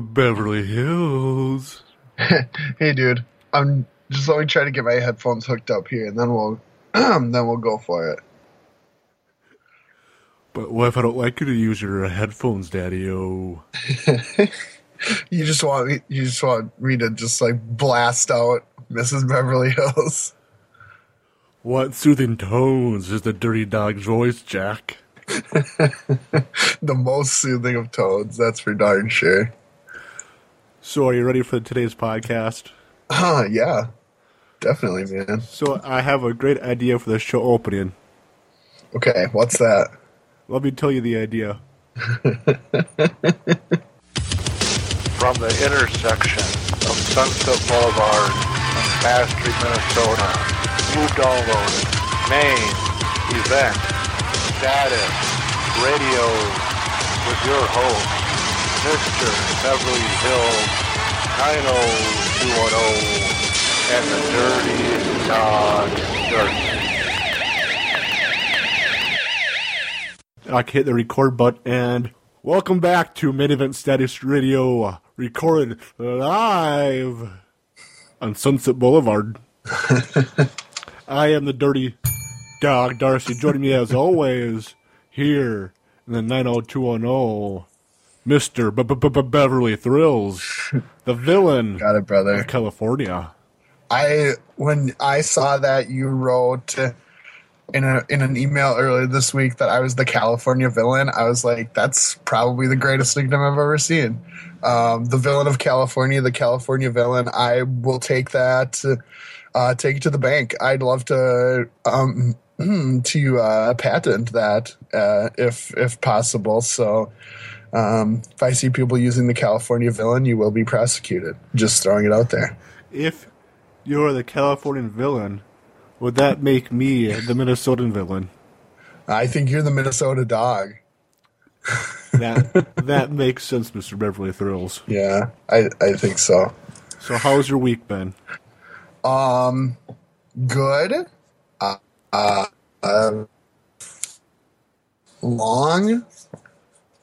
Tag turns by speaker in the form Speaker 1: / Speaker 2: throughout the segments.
Speaker 1: Beverly Hills.
Speaker 2: hey, dude. I'm just let me try to get my headphones hooked up here, and then we'll then we'll go for it.
Speaker 1: But what if I don't like you to use your headphones, Daddy? Oh,
Speaker 2: You just want me, you just want me to just like blast out Mrs. Beverly Hills.
Speaker 1: what soothing tones is the dirty dog's voice, Jack?
Speaker 2: the most soothing of tones, that's for darn sure.
Speaker 1: So, are you ready for today's podcast?
Speaker 2: Ah, yeah, definitely, man.
Speaker 1: So, I have a great idea for the show opening.
Speaker 2: Okay, what's that?
Speaker 1: Let me tell you the idea.
Speaker 3: from the intersection of Sunset Boulevard and Bass Street, Minnesota. You downloaded main event status radio with your host, Mr. Beverly Hills 90210 and the Dirty Dog Dirt.
Speaker 1: I can hit the record button and welcome back to Main Event Status Radio, recorded live on Sunset Boulevard. I am the dirty dog Darcy. Joining me as always here in the 90210, Mr. Beverly Thrills, the villain
Speaker 2: Got it, brother.
Speaker 1: of California.
Speaker 2: I when I saw that you wrote in a in an email earlier this week that I was the California villain, I was like, that's probably the greatest nickname I've ever seen. Um, the villain of California, the California villain. I will take that, uh, take it to the bank. I'd love to um, to uh, patent that uh, if if possible. So. Um, if I see people using the California villain, you will be prosecuted. Just throwing it out there.
Speaker 1: If you're the Californian villain, would that make me the Minnesotan villain?
Speaker 2: I think you're the Minnesota dog.
Speaker 1: That that makes sense, Mr. Beverly Thrills.
Speaker 2: Yeah, I, I think so.
Speaker 1: So how's your week been?
Speaker 2: Um, Good. Uh, uh, uh, long.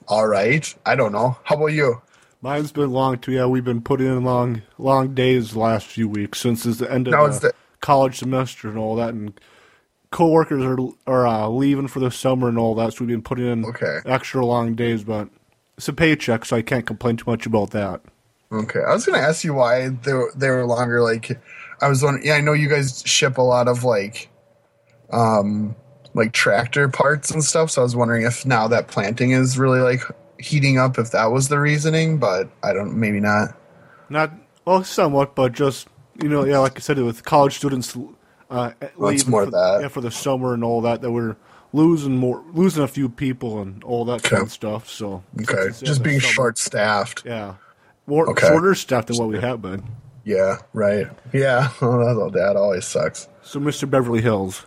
Speaker 2: All right. I don't know. How about you?
Speaker 1: Mine's been long too. Yeah, we've been putting in long long days the last few weeks since it's the end of the,
Speaker 2: the-
Speaker 1: college semester and all that, and coworkers are are uh, leaving for the summer and all that. So we've been putting in
Speaker 2: Okay.
Speaker 1: extra long days, but it's a paycheck, so I can't complain too much about that.
Speaker 2: Okay. I was going to ask you why they were, they were longer. Like, I was wondering. Yeah, I know you guys ship a lot of like, um, like tractor parts and stuff. So I was wondering if now that planting is really like heating up, if that was the reasoning. But I don't. Maybe not.
Speaker 1: Not well, somewhat, but just you know, yeah, like I said, with college students uh, leaving
Speaker 2: more
Speaker 1: for,
Speaker 2: that.
Speaker 1: yeah, for the summer and all that, that we're losing more, losing a few people and all that kind of stuff. So
Speaker 2: Okay. Just being short staffed.
Speaker 1: yeah, more
Speaker 2: Okay.
Speaker 1: shorter stuff than what we have been.
Speaker 2: Yeah. Right. Yeah. Oh, that always sucks.
Speaker 1: So, Mr. Beverly Hills,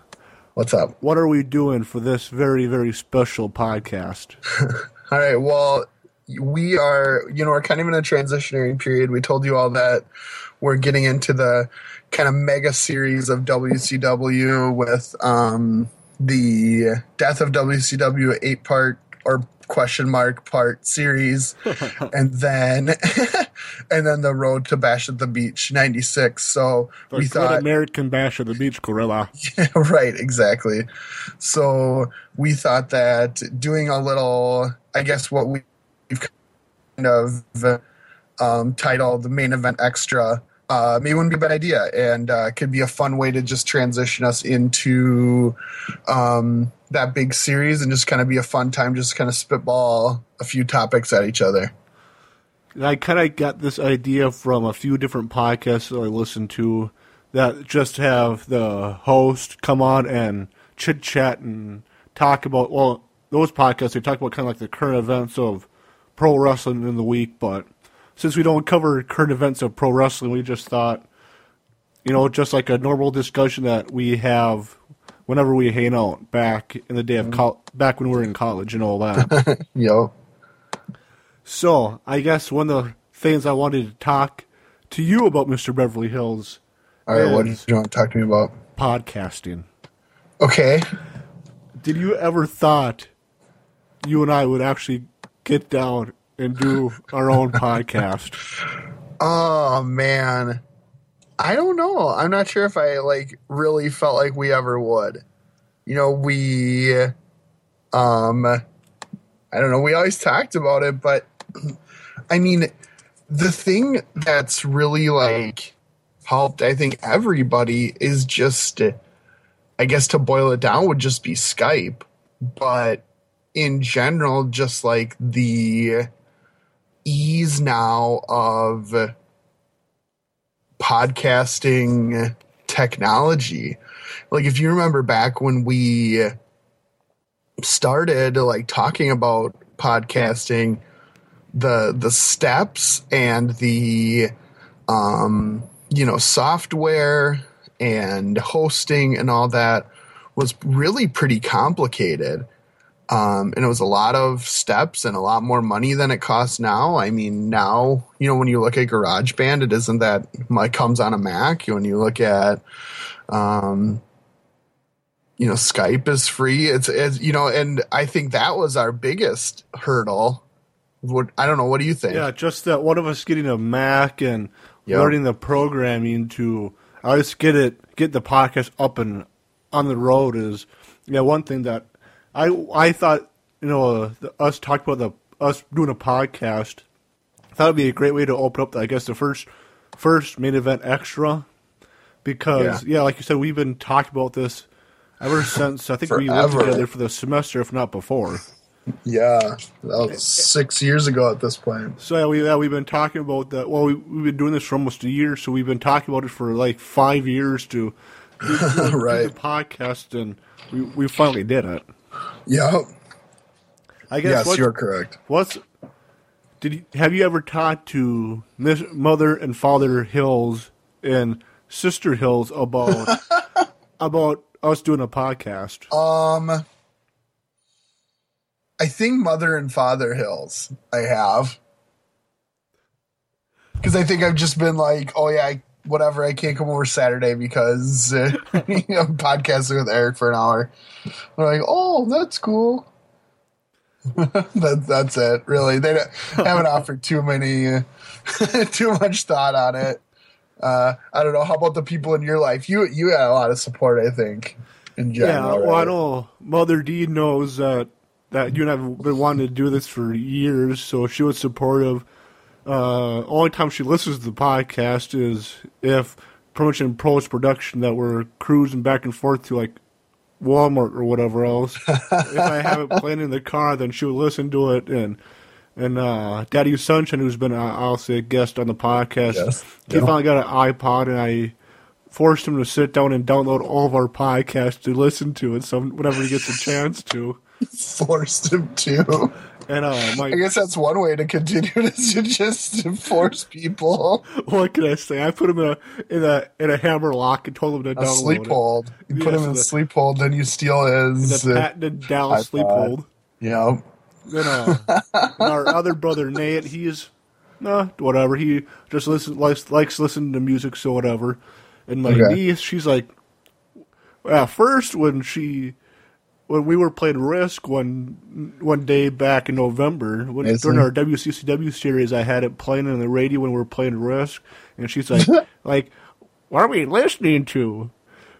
Speaker 2: What's up?
Speaker 1: what are we doing for this very, very special podcast?
Speaker 2: All right. Well, we are, you know, we're kind of in a transitionary period. We told you all that we're getting into the kind of mega series of WCW with um, the Death of WCW eight part or question mark part series, and then and then the Road to Bash at the Beach '96. So
Speaker 1: The
Speaker 2: we thought
Speaker 1: American Bash at the Beach Gorilla.
Speaker 2: right, exactly. So we thought that doing a little, I guess, what we've kind of um, titled the main event extra. Uh, maybe wouldn't be a bad idea, and uh, could be a fun way to just transition us into um, that big series, and just kind of be a fun time, just kind of spitball a few topics at each other.
Speaker 1: I kind of got this idea from a few different podcasts that I listened to that just have the host come on and chit chat and talk about, well, those podcasts, they talk about kind of like the current events of pro wrestling in the week, but since we don't cover current events of pro wrestling, we just thought, you know, just like a normal discussion that we have whenever we hang out back in the day of mm-hmm. col- back when we were in college and all that.
Speaker 2: Yo,
Speaker 1: So, I guess one of the things I wanted to talk to you about, Mr. Beverly Hills,
Speaker 2: all right, what do you want to talk to me about?
Speaker 1: podcasting.
Speaker 2: Okay,
Speaker 1: Did you ever thought you and I would actually get down and do our own podcast?
Speaker 2: Oh man. I don't know. I'm not sure if I like really felt like we ever would. You know, we um I don't know, we always talked about it, but I mean the thing that's really like helped I think everybody is just I guess to boil it down would just be Skype, but in general just like the ease now of podcasting technology. Like if you remember back when we started like talking about podcasting, the the steps and the um you know software and hosting and all that was really pretty complicated. Um, and it was a lot of steps and a lot more money than it costs now. I mean, now you know when you look at GarageBand, it isn't that it comes on a Mac. When you look at, um, you know, Skype is free. It's, it's you know, and I think that was our biggest hurdle. What I don't know. What do you think?
Speaker 1: Yeah, just that one of us getting a Mac and
Speaker 2: Yep.
Speaker 1: learning the programming to I just get it get the podcast up and on the road is yeah one thing that I I thought you know uh, the, us talked about the us doing a podcast I thought it'd be a great way to open up I guess the first first main event extra because yeah, like you said we've been talking about this ever since I think we worked together for the semester if not before.
Speaker 2: Yeah, that was six years ago at this point.
Speaker 1: So yeah, we yeah, we've been talking about that. Well, we, we've been doing this for almost a year, so we've been talking about it for like five years to do, do
Speaker 2: Right.
Speaker 1: the podcast, and we we finally did it.
Speaker 2: Yeah.
Speaker 1: I guess
Speaker 2: Yes, you're correct.
Speaker 1: what's did you, have you ever talked to Miss Mother and Father Hills and Sister Hills about about us doing a podcast?
Speaker 2: Um, I think Mother and Father Hills. I have because I think I've just been like, oh yeah, I, whatever. I can't come over Saturday because uh, I'm podcasting with Eric for an hour. They're like, oh, that's cool. that, that's it. Really, they haven't offered too many, uh, too much thought on it. Uh, I don't know. How about the people in your life? You you had a lot of support, I think. In
Speaker 1: Yeah,
Speaker 2: general,
Speaker 1: well, I
Speaker 2: right?
Speaker 1: know Mother D knows that that you and I have been wanting to do this for years, so she was supportive. Uh, only time she listens to the podcast is if promotion post production that we're cruising back and forth to like Walmart or whatever else. if I have it playing in the car, then she would listen to it and. And uh, Daddy Sunshine, who's been, uh, I'll say, a guest on the podcast,
Speaker 2: Yes.
Speaker 1: he
Speaker 2: Yeah.
Speaker 1: finally got an iPod, and I forced him to sit down and download all of our podcasts to listen to it. So whenever he gets a chance to,
Speaker 2: forced him to.
Speaker 1: And uh, my
Speaker 2: I guess that's one way to continue is to just force people
Speaker 1: what can I say? I put him in a in a in a hammer lock and told him to
Speaker 2: a
Speaker 1: download
Speaker 2: sleep
Speaker 1: it.
Speaker 2: hold. You put him in
Speaker 1: a
Speaker 2: sleep hold, then you steal his.
Speaker 1: The
Speaker 2: Uh,
Speaker 1: patented Dallas
Speaker 2: iPod.
Speaker 1: sleep hold.
Speaker 2: know,
Speaker 1: Then uh, our other brother Nate, he's nah, whatever. He just listens likes likes listening to music, so whatever. And my
Speaker 2: Okay.
Speaker 1: niece, she's like, at first when she when we were playing Risk one one day back in November when, during our WCCW series, I had it playing on the radio when we were playing Risk, and she's like, like, what are we listening to?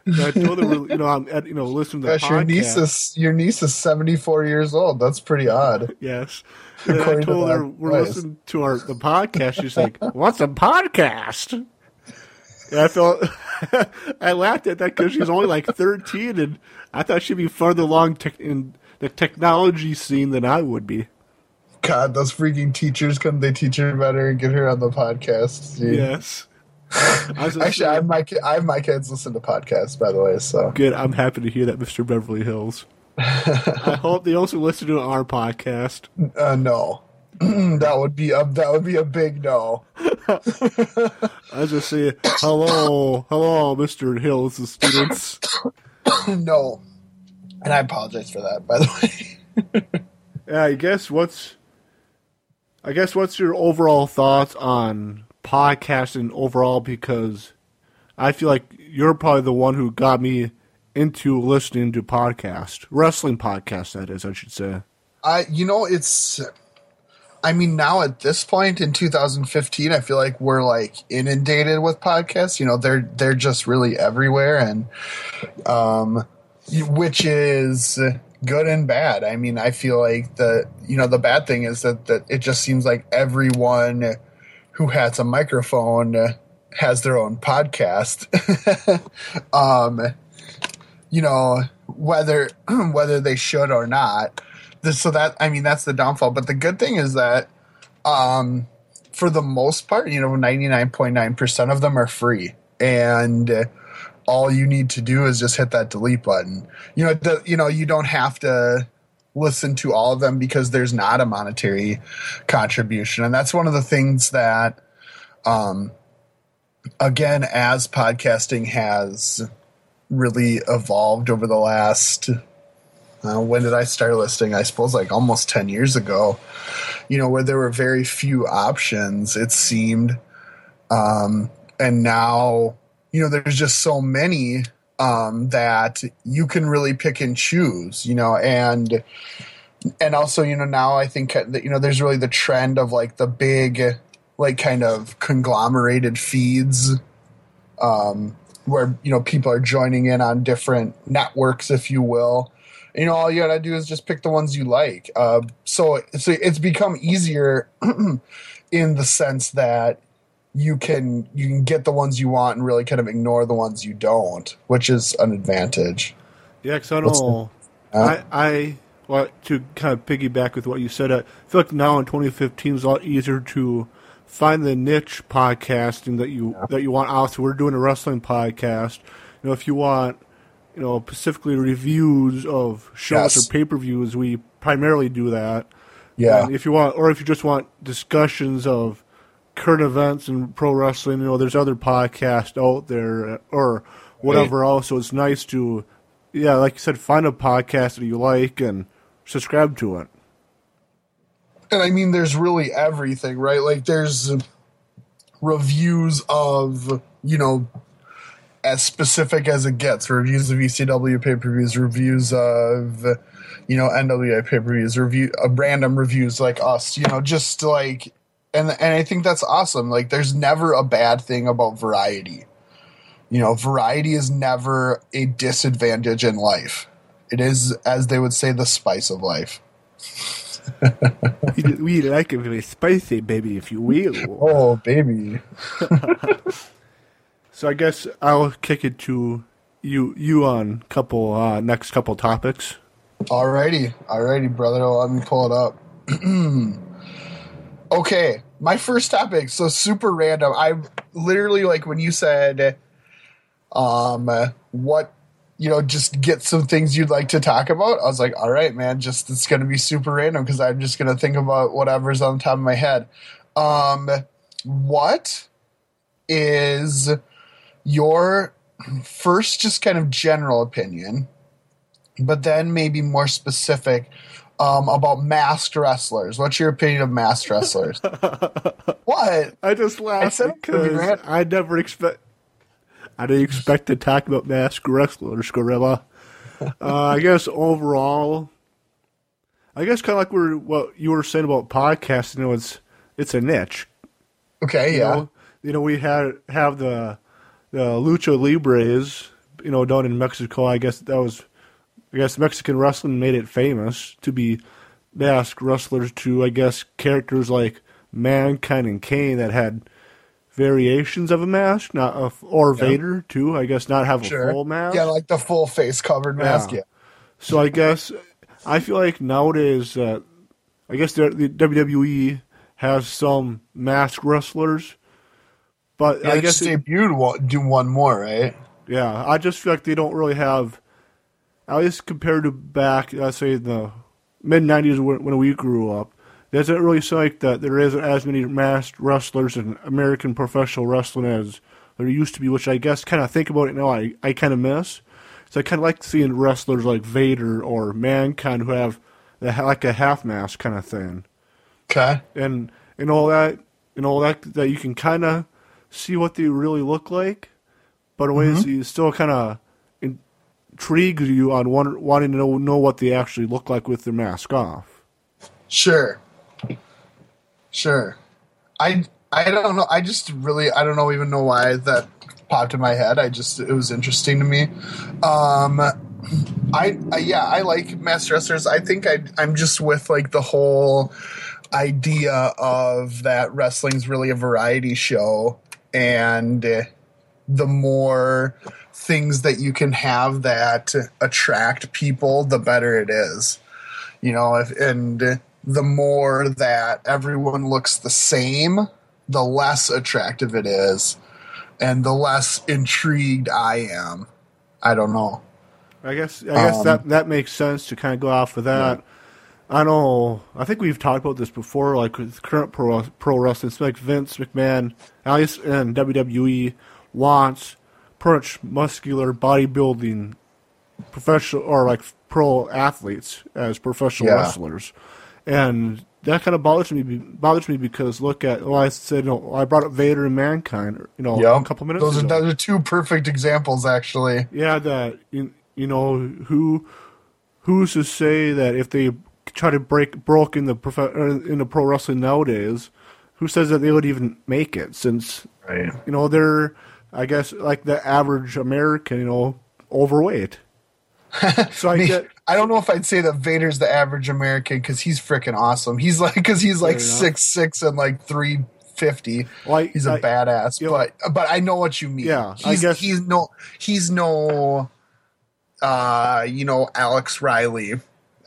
Speaker 1: And I told her, you know, I'm at, you know listening to the
Speaker 2: gosh, your
Speaker 1: podcast.
Speaker 2: niece is your niece is seventy four years old. That's pretty odd.
Speaker 1: Yes. And I
Speaker 2: According to
Speaker 1: told her we're
Speaker 2: place.
Speaker 1: listening to our the podcast. She's like, "What's a podcast?" And I felt I laughed at that because she's only like thirteen, and I thought she'd be further along tech in the technology scene than I would be.
Speaker 2: God, those freaking teachers couldn't they teach her better and get her on the podcast? Gee.
Speaker 1: Yes. I
Speaker 2: Actually, I have my I have my kids listen to podcasts, by the way. So
Speaker 1: good. I'm happy to hear that, Mr. Beverly Hills. I hope they also listen to our podcast.
Speaker 2: uh, no, that would be a that would be a big no.
Speaker 1: I just saying, hello, hello, Mr. Hills, the students.
Speaker 2: no, and I apologize for that. By the way.
Speaker 1: Yeah, I guess what's I guess what's your overall thoughts on podcasting overall because I feel like you're probably the one who got me into listening to podcast. Wrestling podcast that is, I should say.
Speaker 2: I you know it's I mean, now at this point in 2015, I feel like we're like inundated with podcasts. You know, they're they're just really everywhere, and um, which is good and bad. I mean, I feel like the you know the bad thing is that that it just seems like everyone who has a microphone has their own podcast. um, you know, whether whether they should or not. So that I mean that's the downfall. But the good thing is that um, for the most part, you know, 99.9% of them are free. And all you need to do is just hit that delete button. You know, the, you know, you don't have to listen to all of them because there's not a monetary contribution. And that's one of the things that um, again as podcasting has really evolved over the last uh, when did I start listing? I suppose like almost 10 years ago, you know, where there were very few options, it seemed. Um, and now, you know, there's just so many um, that you can really pick and choose, you know, and and also, you know, now I think that, you know, there's really the trend of like the big, like kind of conglomerated feeds um, where, you know, people are joining in on different networks, if you will you know all you gotta do is just pick the ones you like uh, so so it's become easier in the sense that you can you can get the ones you want and really kind of ignore the ones you don't which is an advantage
Speaker 1: yeah because i know uh, i i well, to kind of piggyback with what you said, I feel like now in 2015 it's a lot easier to find the niche podcasting that you yeah. that you want out. So we're doing a wrestling podcast. You know, if you want you know, specifically reviews of shows yes. or pay per views, we primarily do that.
Speaker 2: Yeah.
Speaker 1: And if you want, or if you just want discussions of current events and pro wrestling, you know, there's other podcasts out there uh, or whatever right. else. So it's nice to, yeah, like you said, find a podcast that you like and subscribe to it.
Speaker 2: And I mean, there's really everything, right? Like, there's reviews of, you know, as specific as it gets. Reviews of ECW pay per views, reviews of you know NWA pay per views, review uh, random reviews like us. You know, just like and and I think that's awesome. Like, there's never a bad thing about variety. You know, variety is never a disadvantage in life. It is, as they would say, the spice of life.
Speaker 1: we like it very spicy, baby, if you will.
Speaker 2: Oh, baby.
Speaker 1: So I guess I'll kick it to you you on couple uh, next couple topics.
Speaker 2: Alrighty, alrighty, brother. Let me pull it up. okay, my first topic. So super random. I literally like when you said, um, what you know, just get some things you'd like to talk about. I was like, all right, man, just it's gonna be super random because I'm just gonna think about whatever's on the top of my head. Um, what is your first just kind of general opinion, but then maybe more specific um, about masked wrestlers. What's your opinion of masked wrestlers? what?
Speaker 1: I just laughed I because I never expect. I didn't expect to talk about masked wrestlers, Gorilla. Uh, I guess overall, I guess kind of like we're, what you were saying about podcasting. You know, it's it's a niche.
Speaker 2: Okay,
Speaker 1: you
Speaker 2: yeah.
Speaker 1: Know? You know, we had have the the Lucha Libres, you know, down in Mexico. I guess that was, I guess Mexican wrestling made it famous to be masked wrestlers to, I guess, characters like Mankind and Kane that had variations of a mask, not a, or yeah. Vader too. I guess not have sure. a full mask.
Speaker 2: Yeah, like the full face covered mask. Yeah. yeah.
Speaker 1: So I guess I feel like nowadays, uh, I guess the, the WWE has some mask wrestlers but
Speaker 2: yeah,
Speaker 1: I guess
Speaker 2: they debuted one, do one more, right?
Speaker 1: Yeah, I just feel like they don't really have, at least compared to back, let's say the mid '90s when we grew up. Doesn't really seem like that there isn't as many masked wrestlers in American professional wrestling as there used to be, which I guess kind of think about it now, I, I kind of miss. So I kind of like seeing wrestlers like Vader or Mankind who have the, like a half mask kind of thing.
Speaker 2: Okay.
Speaker 1: And and all that and all that that you can kind of see what they really look like, but in ways mm-hmm. you still kind of intrigues you on one, wanting to know, know what they actually look like with their mask off.
Speaker 2: Sure. Sure. I I don't know. I just really I don't know even know why that popped in my head. I just it was interesting to me. Um I, I yeah, I like mass wrestlers. I think I I'm just with like the whole idea of that wrestling's really a variety show and uh, the more things that you can have that attract people the better it is. You know if, and the more that everyone looks the same the less attractive it is and the less intrigued i am. I don't know.
Speaker 1: I guess I guess
Speaker 2: Um,
Speaker 1: that that makes sense to kind of go off of that. I know. I think we've talked about this before, like with current pro pro wrestling. It's like Vince McMahon, least in WWE, wants much muscular bodybuilding professional or like pro athletes as professional
Speaker 2: Yeah.
Speaker 1: wrestlers, and that kind of bothers me bothers me because look at well I said you know, I brought up Vader and Mankind you know
Speaker 2: Yep.
Speaker 1: a couple minutes
Speaker 2: those are
Speaker 1: ago.
Speaker 2: are two perfect examples actually
Speaker 1: Yeah, that you, you know who who's to say that if they try to break broke in the prof- in the pro wrestling nowadays, who says that they would even make it? Since
Speaker 2: right
Speaker 1: you know they're, I guess, like the average American, you know, overweight. so I
Speaker 2: Me-
Speaker 1: get
Speaker 2: I don't know if I'd say that Vader's the average American because he's freaking awesome. He's like because he's like six six and like three fifty.
Speaker 1: like
Speaker 2: He's a
Speaker 1: I-
Speaker 2: badass,
Speaker 1: you know-
Speaker 2: but but I know what you mean.
Speaker 1: Yeah, I guess-
Speaker 2: he's no he's no uh you know Alex Riley.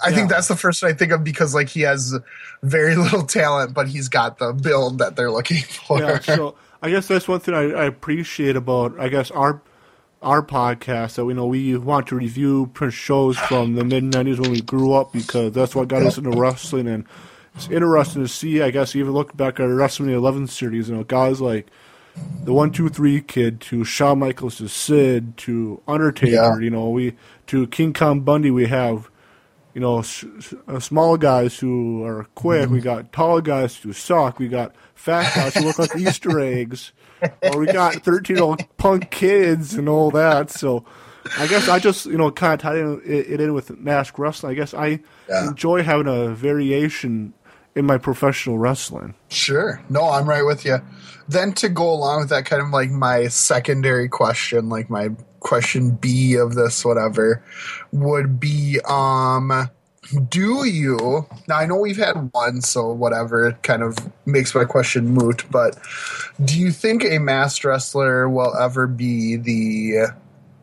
Speaker 2: I think that's the first one I think of because like he has very little talent, but he's got the build that they're looking for.
Speaker 1: yeah, so I guess that's one thing I, I appreciate about I guess our our podcast that we know we want to review print shows from the mid '90s when we grew up because that's what got us into wrestling and it's interesting to see. I guess even look back at our WrestleMania 11 series, you know, guys like the one two three kid to Shawn Michaels to Sid to Undertaker,
Speaker 2: Yeah.
Speaker 1: you know, we to King Kong Bundy. We have you know, s- s- uh, small guys who are quick. We got tall guys who suck. We got fat guys who look like Easter eggs. Or we got 13 year old punk kids and all that. So I guess I just, you know, kind of tied it in with mask wrestling. I guess I
Speaker 2: Yeah.
Speaker 1: enjoy having a variation in my professional wrestling.
Speaker 2: Sure. No, I'm right with you. Then to go along with that, kind of like my secondary question, like my question B of this, whatever, would be um, do you now I know we've had one, so whatever, it kind of makes my question moot, but do you think a masked wrestler will ever be the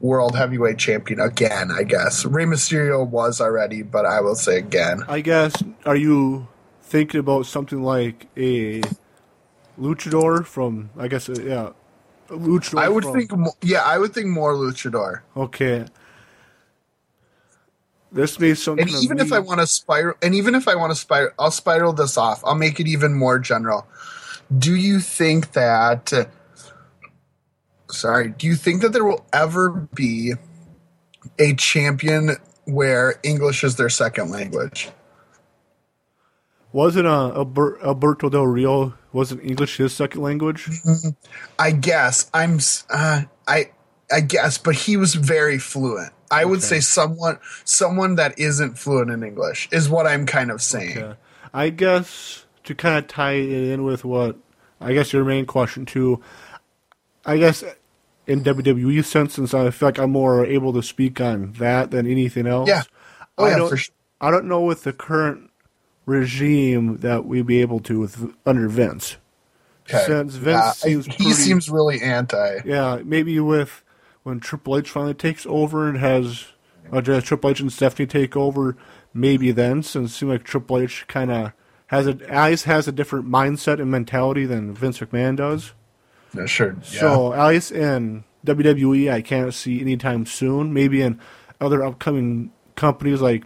Speaker 2: world heavyweight champion again, I guess? Rey Mysterio was already, but I will say again.
Speaker 1: I guess, are you thinking about something like a luchador from, I guess, uh, yeah, a luchador
Speaker 2: I would
Speaker 1: from-
Speaker 2: think yeah, I would think more luchador.
Speaker 1: Okay. This means something.
Speaker 2: And even if. I want to spiral, and even if I want to spiral, I'll spiral this off. I'll make it even more general. Do you think that? Sorry, do you think that there will ever be a champion where English is their second language?
Speaker 1: Wasn't uh, Albert, Alberto Del Rio wasn't English his second language?
Speaker 2: I guess I'm. Uh, I I guess, but he was very fluent. I would say someone someone that isn't fluent in English is what I'm kind of saying.
Speaker 1: Yeah. I guess to kind of tie it in with what I guess your main question too. I guess in WWE sense, since I feel like I'm more able to speak on that than anything else.
Speaker 2: Yeah. Oh
Speaker 1: I
Speaker 2: yeah,
Speaker 1: don't,
Speaker 2: for sure.
Speaker 1: I don't know with the current regime that we'd be able to with under Vince.
Speaker 2: Okay.
Speaker 1: Since Vince
Speaker 2: Yeah,
Speaker 1: seems
Speaker 2: he seems really anti.
Speaker 1: Yeah, maybe with when Triple H finally takes over and has uh, Triple H and Stephanie take over, maybe then, since it seems like Triple H kind of has a Alice has a different mindset and mentality than Vince McMahon does.
Speaker 2: Yeah, sure. Yeah.
Speaker 1: So Alice in WWE, I can't see anytime soon. Maybe in other upcoming companies like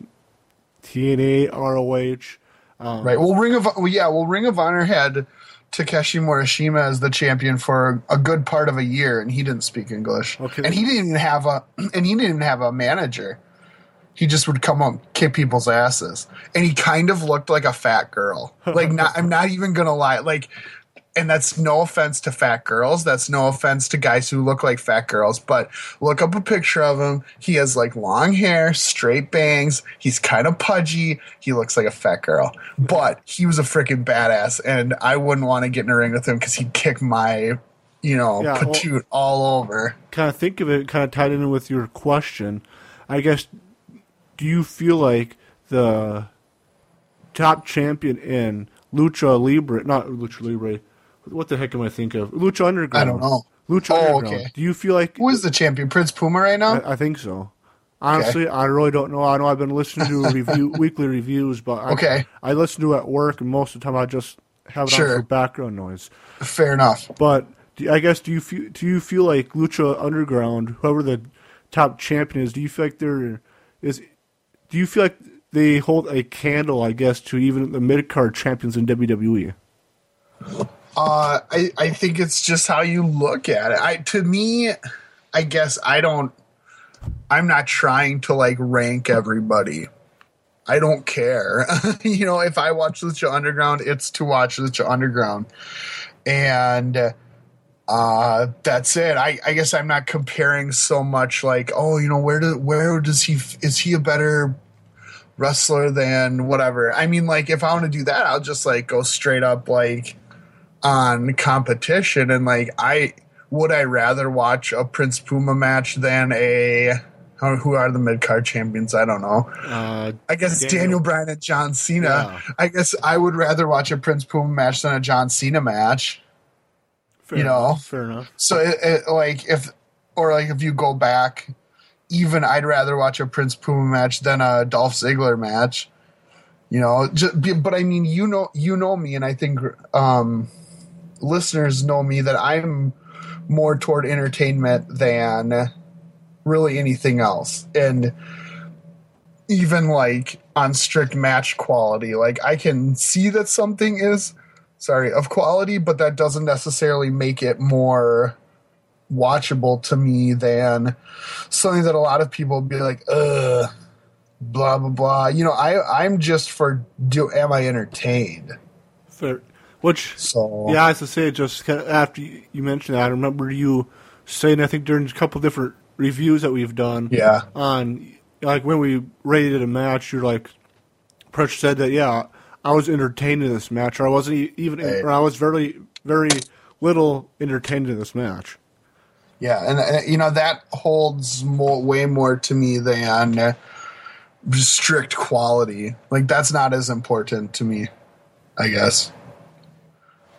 Speaker 1: TNA, ROH. Um,
Speaker 2: right. Well, Ring of well, yeah. Well, Ring of Honor had Takeshi Morishima as the champion for a good part of a year, and he didn't speak English.
Speaker 1: Okay.
Speaker 2: And he didn't even have a and he didn't even have a manager. He just would come up, kick people's asses, and he kind of looked like a fat girl. Like, not, I'm not even gonna lie. Like, and that's no offense to fat girls. That's no offense to guys who look like fat girls. But look up a picture of him. He has like long hair, straight bangs. He's kind of pudgy. He looks like a fat girl. But he was a freaking badass, and I wouldn't want to get in a ring with him because he'd kick my, you know,
Speaker 1: Yeah, well-
Speaker 2: patoot all over.
Speaker 1: kind of think of it kind of tied in with your question. I guess, do you feel like the top champion in Lucha Libre, not Lucha Libre, what the heck am I thinking of? Lucha Underground.
Speaker 2: I don't know.
Speaker 1: Lucha
Speaker 2: Oh,
Speaker 1: Underground.
Speaker 2: okay.
Speaker 1: Do you feel like
Speaker 2: Who is the champion? Prince Puma right now?
Speaker 1: I, I think so. Honestly, I really don't know. I know I've been listening to review weekly reviews, but I,
Speaker 2: Okay.
Speaker 1: I listen to it at work, and most of the time I just have it on for background noise.
Speaker 2: Fair enough.
Speaker 1: But do, I guess do you feel do you feel like Lucha Underground, whoever the top champion is, do you feel like there is? Do you feel like they hold a candle, I guess, to even the mid card champions in? WWE?
Speaker 2: Uh, I, I think it's just how you look at it. I to me, I guess I don't. I'm not trying to like rank everybody. I don't care. you know, if I watch Lucha Underground, it's to watch Lucha Underground, and uh, that's it. I, I guess I'm not comparing so much. Like, oh, you know, where do where does he is he a better wrestler than whatever? I mean, like, if I want to do that, I'll just like go straight up like on competition and like I would I rather watch a Prince Puma match than a who are the mid card champions? I don't know.
Speaker 1: Uh,
Speaker 2: I guess
Speaker 1: Daniel-
Speaker 2: Daniel, Bryan and John Cena.
Speaker 1: Yeah.
Speaker 2: I guess I would rather watch a Prince Puma match than a John Cena match.
Speaker 1: fair
Speaker 2: You know.
Speaker 1: enough, fair enough.
Speaker 2: So it, it, like if or like if you go back, even I'd rather watch a Prince Puma match than a Dolph Ziggler match. You know, just, but I mean, you know, you know me, and I think um, listeners know me that I'm more toward entertainment than really anything else, and even like on strict match quality, like I can see that something is sorry of quality, but that doesn't necessarily make it more watchable to me than something that a lot of people be like, ugh, blah blah blah. You know, I I'm just for do am I entertained?
Speaker 1: Fair. Which
Speaker 2: So
Speaker 1: Yeah, I have to say, just after you mentioned that, I remember you saying, I think during a couple different reviews that we've done,
Speaker 2: yeah,
Speaker 1: on like when we rated a match, you're like, Presh said that, yeah, I was entertained in this match, or I wasn't even,
Speaker 2: Right.
Speaker 1: or I was very, very little entertained in this match.
Speaker 2: yeah, and, you know that holds more, way more to me than uh, strict quality. Like that's not as important to me, I guess.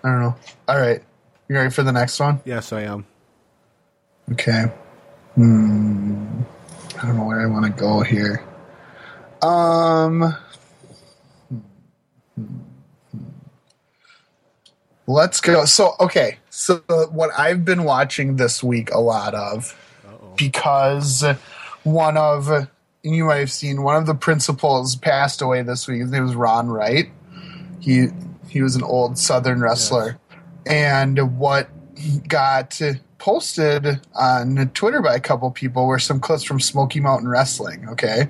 Speaker 2: I don't know. All right, you ready for the next one?
Speaker 1: Yes, I am.
Speaker 2: Okay. Hmm. I don't know where I want to go here. Um. Let's go. So, okay. So, what I've been watching this week a lot of, because one of, and you might have seen, one of the principals passed away this week. His name was Ron Wright. He he was an old Southern wrestler, and what got posted on Twitter by a couple people were some clips from Smoky Mountain Wrestling. Okay,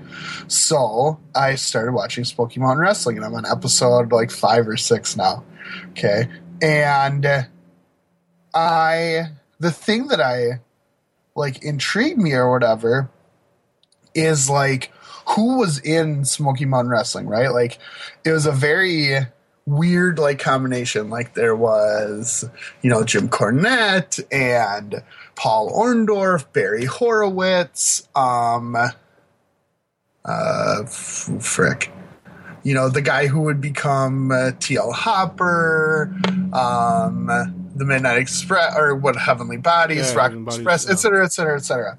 Speaker 2: so I started watching Smoky Mountain Wrestling, and I'm on episode like five or six now. Okay, and I the thing that I like intrigued me or whatever is like who was in Smoky Mountain Wrestling, right? Like it was a very weird like combination. Like there was, you know, Jim Cornette and Paul Orndorff, Barry Horowitz, um uh frick. You know, the guy who would become uh, TL Hopper, um the Midnight Express or what Heavenly Bodies,
Speaker 1: Yeah,
Speaker 2: Rock
Speaker 1: Heavenly
Speaker 2: Express,
Speaker 1: yeah.
Speaker 2: et cetera, et cetera, et cetera.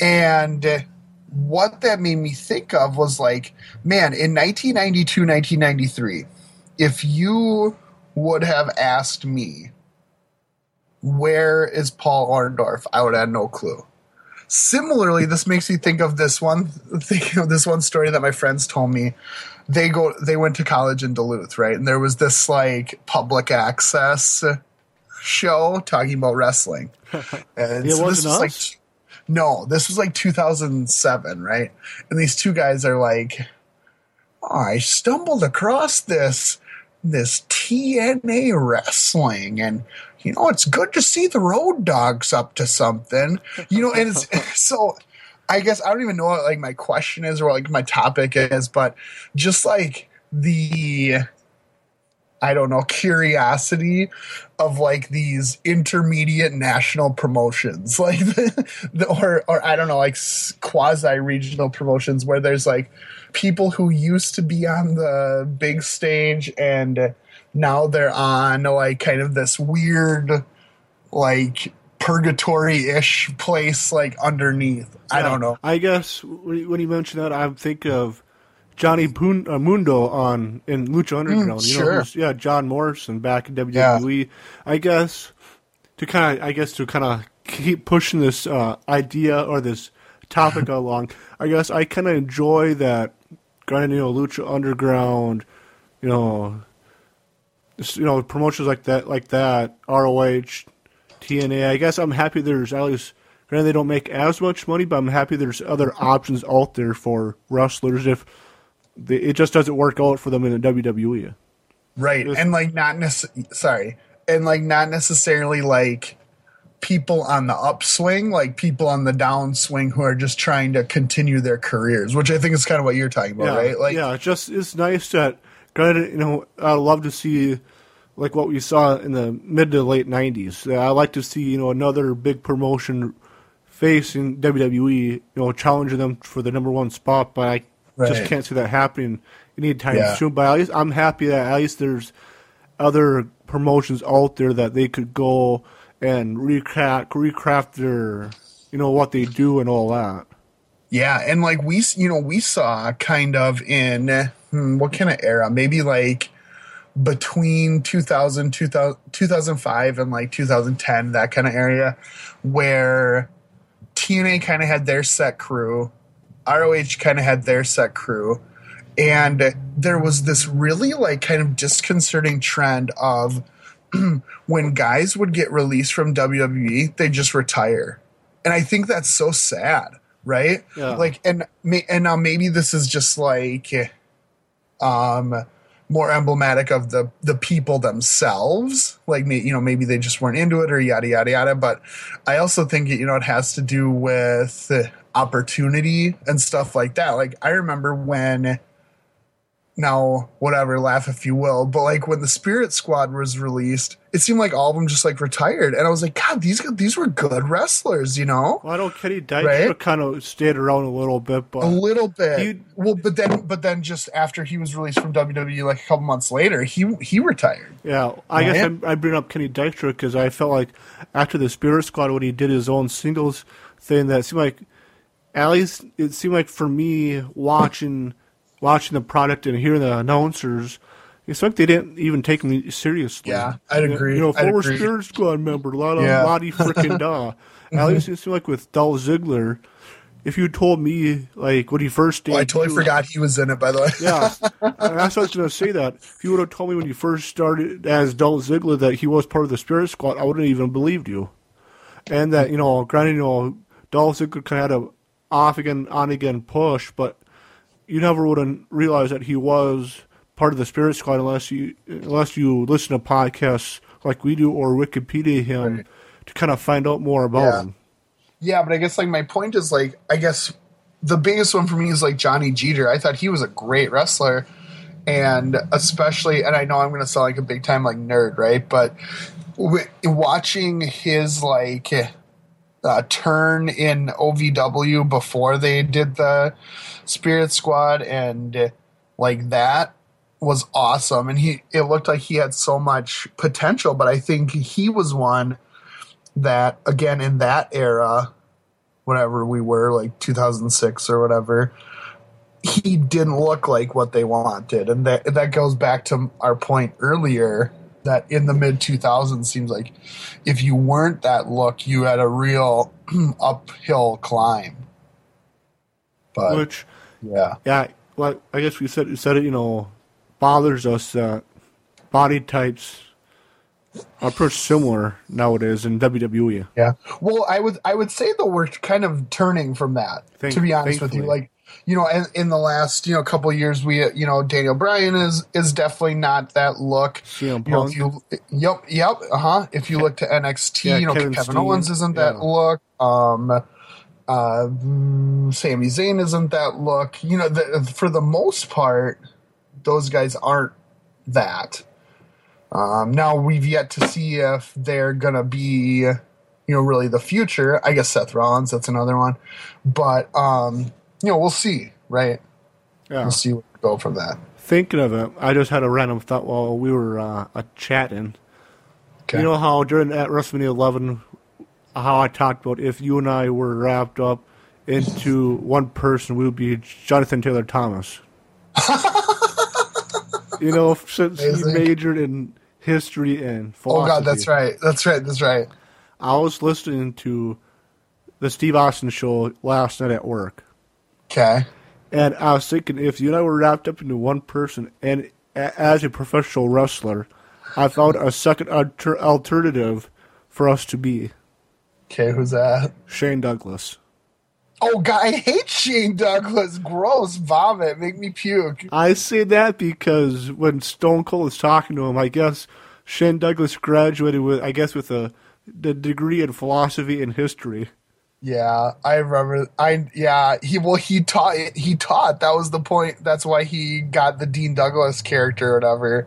Speaker 2: And what that made me think of was like, man, in 1992, 1993, if you would have asked me, where is Paul Orndorff? I would have no clue. Similarly, this makes me think of this one think of this one story that my friends told me. They go they went to college in Duluth, right? And there was this like public access show talking about wrestling. And
Speaker 1: It
Speaker 2: so
Speaker 1: wasn't
Speaker 2: this was like no, this was like 2007, right? And these two guys are like, oh, I stumbled across this this TNA wrestling. And you know it's good to see the road dogs up to something you know and it's so I guess I don't even know what like my question is or like my topic is but just like the I don't know curiosity of like these intermediate national promotions like the, the or or I don't know like quasi regional promotions where there's like people who used to be on the big stage and now they're on like kind of this weird like purgatory-ish place like underneath I don't know
Speaker 1: I guess when you, mention that, I think of Johnny uh, Mundo on in Lucha Underground. you know,
Speaker 2: Mm, sure.
Speaker 1: yeah, John Morrison back in WWE. I guess to kind of, I guess to kind of keep pushing this uh, idea or this topic along. I guess I kind of enjoy that, know, Lucha Underground, you know, you know, promotions like that, like that, ROH, TNA. I guess I'm happy there's at least. Granted, they don't make as much money, but I'm happy there's other options out there for wrestlers if they, it just doesn't work out for them in the. WWE.
Speaker 2: Right.
Speaker 1: Just-
Speaker 2: and like not necessarily sorry. And like not necessarily like people on the upswing, like people on the downswing who are just trying to continue their careers, which I think is kind of what you're talking about,
Speaker 1: yeah,
Speaker 2: right? Like
Speaker 1: yeah, it's just it's nice that kind of you know, I'd love to see like what we saw in the mid to late '90s. I like to see you know another big promotion facing WWE, you know, challenging them for the number one spot, but I just can't see that happening anytime
Speaker 2: Yeah.
Speaker 1: soon. But at least I'm happy that at least there's other promotions out there that they could go and recraft recraft their you know what they do and all that.
Speaker 2: Yeah, and like we, you know, we saw kind of in hmm, what kind of era? Maybe like between 2000, 2000 2005 and like 2010, that kind of area, where TNA kind of had their set crew, ROH kind of had their set crew, and there was this really like kind of disconcerting trend of when guys would get released from WWE, they just retire. And I think that's so sad, right?
Speaker 1: Yeah.
Speaker 2: Like and and now maybe this is just like um more emblematic of the the people themselves. Like may, you know maybe they just weren't into it or yada yada yada, but I also think you know it has to do with opportunity and stuff like that. Like I remember when now whatever laugh if you will but like when the spirit squad was released it seemed like all of them just like retired and i was like god these these were good wrestlers you know?
Speaker 1: Well, I know Kenny Dykstra
Speaker 2: Right?
Speaker 1: kind of stayed around a little bit, but
Speaker 2: a little bit.
Speaker 1: He-
Speaker 2: well but then but then just after he was released from wwe like a couple months later he he retired.
Speaker 1: Yeah, I guess I, I bring up Kenny Dykstra because I felt like after the Spirit Squad when he did his own singles thing, that seemed like at least it seemed like for me watching watching the product and hearing the announcers. It's like they didn't even take me seriously.
Speaker 2: Yeah, I'd agree.
Speaker 1: You know, former. Spirit Squad member, a lot of
Speaker 2: Yeah.
Speaker 1: Lottie frickin' da. At least it seemed like with Dolph Ziggler, if you told me like when he first
Speaker 2: well, i totally forgot he was in it by the way
Speaker 1: yeah, that's what I was going to say. That if you would have told me when you first started as Dolph Ziggler that he was part of the Spirit Squad, I wouldn't even believed you. And that you know, granted, you know, Dolph Ziggler kind of had a off again, on again push, but you never would have realized that he was part of the Spirit Squad unless you unless you listen to podcasts like we do or Wikipedia him
Speaker 2: Right.
Speaker 1: to kind of find out more about
Speaker 2: Yeah.
Speaker 1: him.
Speaker 2: Yeah, but I guess like my point is like I guess the biggest one for me is like Johnny Jeter. I thought he was a great wrestler, and especially, and I know I'm going to sound like a big time like nerd, right? But w- watching his like uh, turn in OVW before they did the Spirit Squad and like that was awesome, and he it looked like he had so much potential. But I think he was one that again in that era whatever we were like 2006 or whatever he didn't look like what they wanted and that that goes back to our point earlier that in the mid 2000s seems like if you weren't that look you had a real uphill climb but
Speaker 1: Which
Speaker 2: yeah
Speaker 1: yeah, Well, I guess we said we said it, you know, bothers us that body types are pretty similar nowadays in. WWE.
Speaker 2: Yeah. Well, I would I would say though we're kind of turning from that.
Speaker 1: Thank-
Speaker 2: to be honest with you, like you know, in, in the last you know couple years, we you know Daniel Bryan is is definitely not that look. You know, if you yep yep uh huh. If you look to NXT,
Speaker 1: Yeah,
Speaker 2: you know
Speaker 1: Kevin
Speaker 2: Kevin, Owens isn't that
Speaker 1: Yeah.
Speaker 2: look. Um, uh, mm, Sami Zayn isn't that look. You know, the, for the most part, those guys aren't that. Um, now we've yet to see if they're gonna be, you know, really the future. I guess Seth Rollins, that's another one, but um, you know, we'll see, right?
Speaker 1: yeah.
Speaker 2: We'll see where we go from that.
Speaker 1: Thinking of it, I just had a random thought while we were uh, chatting.
Speaker 2: Okay.
Speaker 1: You know how during at WrestleMania 11, how I talked about if you and I were wrapped up into one person, we would be Jonathan Taylor Thomas. you know, since he majored in history and philosophy. oh.
Speaker 2: God, that's right. That's right. That's right.
Speaker 1: I was listening to the Steve Austin show last night at work.
Speaker 2: Okay.
Speaker 1: And I was thinking, if you and I were wrapped up into one person, and a- as a professional wrestler, I found a second alter- alternative for us to be
Speaker 2: Okay, who's that?
Speaker 1: Shane Douglas.
Speaker 2: Oh God, I hate Shane Douglas. Gross, vomit, make me puke.
Speaker 1: I say that because when Stone Cold is talking to him, I guess Shane Douglas graduated with, I guess, with a the degree in philosophy and history.
Speaker 2: Yeah, I remember. I yeah, he well he taught he taught. That was the point. That's why he got the Dean Douglas character or whatever.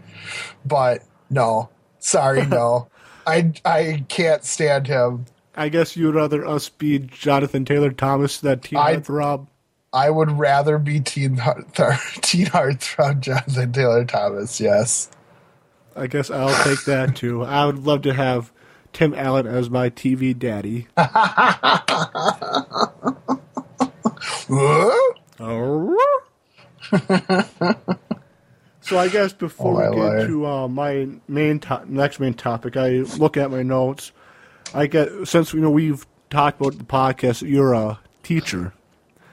Speaker 2: But no, sorry, no. I I can't stand him.
Speaker 1: I guess you'd rather us be Jonathan Taylor Thomas than Teen
Speaker 2: I-
Speaker 1: Heartthrob.
Speaker 2: I would rather be Teen Heart- Teen Heartthrob Jonathan Taylor Thomas. Yes.
Speaker 1: I guess I'll take that too. I would love to have Tim Allen as my TV daddy. So I guess before
Speaker 2: Oh,
Speaker 1: we get to uh, my main to- next main topic, I look at my notes. I get since you know we've talked about the podcast. You're a teacher.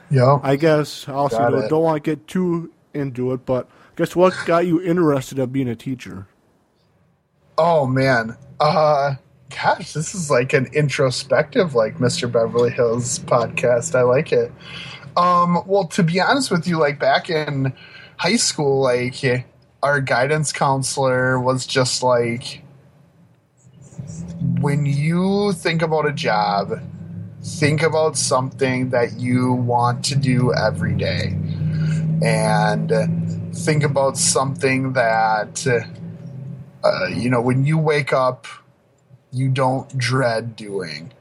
Speaker 2: Yep.
Speaker 1: I guess also don't, don't want to get too into it, but guess what got you interested in being a teacher?
Speaker 2: Oh man. Uh gosh, this is like an introspective like Mr. Beverly Hills podcast. I like it. Um well to be honest with you like back in high school like our guidance counselor was just like when you think about a job, think about something that you want to do every day. And think about something that uh, you know, when you wake up, you don't dread doing.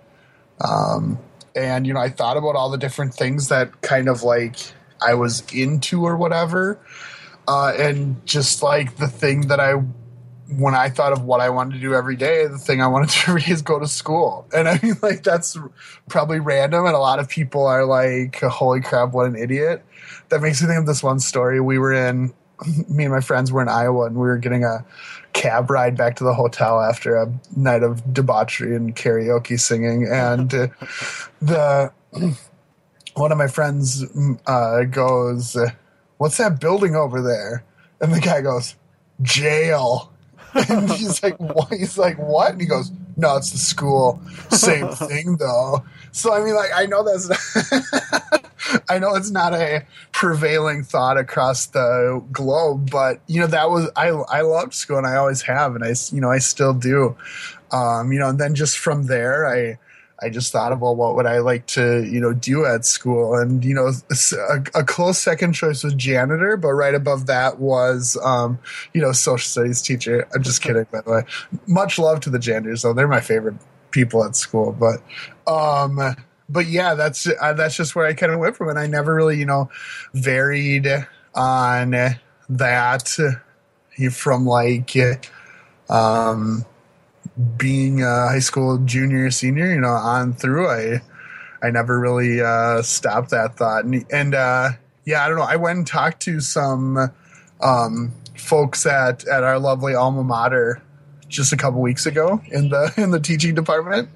Speaker 2: Um, and, you know, I thought about all the different things that kind of like I was into or whatever. Uh, and just like the thing that I, when I thought of what I wanted to do every day, the thing I wanted to do is go to school. And I mean, like, that's probably random. And a lot of people are like, holy crap, what an idiot. That makes me think of this one story. We were in, me and my friends were in Iowa and we were getting a cab ride back to the hotel after a night of debauchery and karaoke singing. And uh, the one of my friends uh, goes, "What's that building over there?" And the guy goes, "Jail." And he's like, "What?" He's like, "What?" And he goes, "No, it's the school. Same thing, though." So I mean, like, I know that's. I know it's not a prevailing thought across the globe, but you know that was I. I loved school, and I always have, and I you know I still do. Um, you know, and then just from there, I I just thought about what would I like to, you know, do at school, and you know, a, a close second choice was janitor, but right above that was, um, you know, social studies teacher. I'm just kidding, by the way. Much love to the janitors, though; they're my favorite people at school. But, um, but yeah, that's uh, that's just where I kind of went from, and I never really, you know, varied on that from like, um being a high school junior senior you know on through i i never really uh stopped that thought. And, and uh yeah i don't know. I went and talked to some um folks at at our lovely alma mater just a couple weeks ago in the in the teaching department.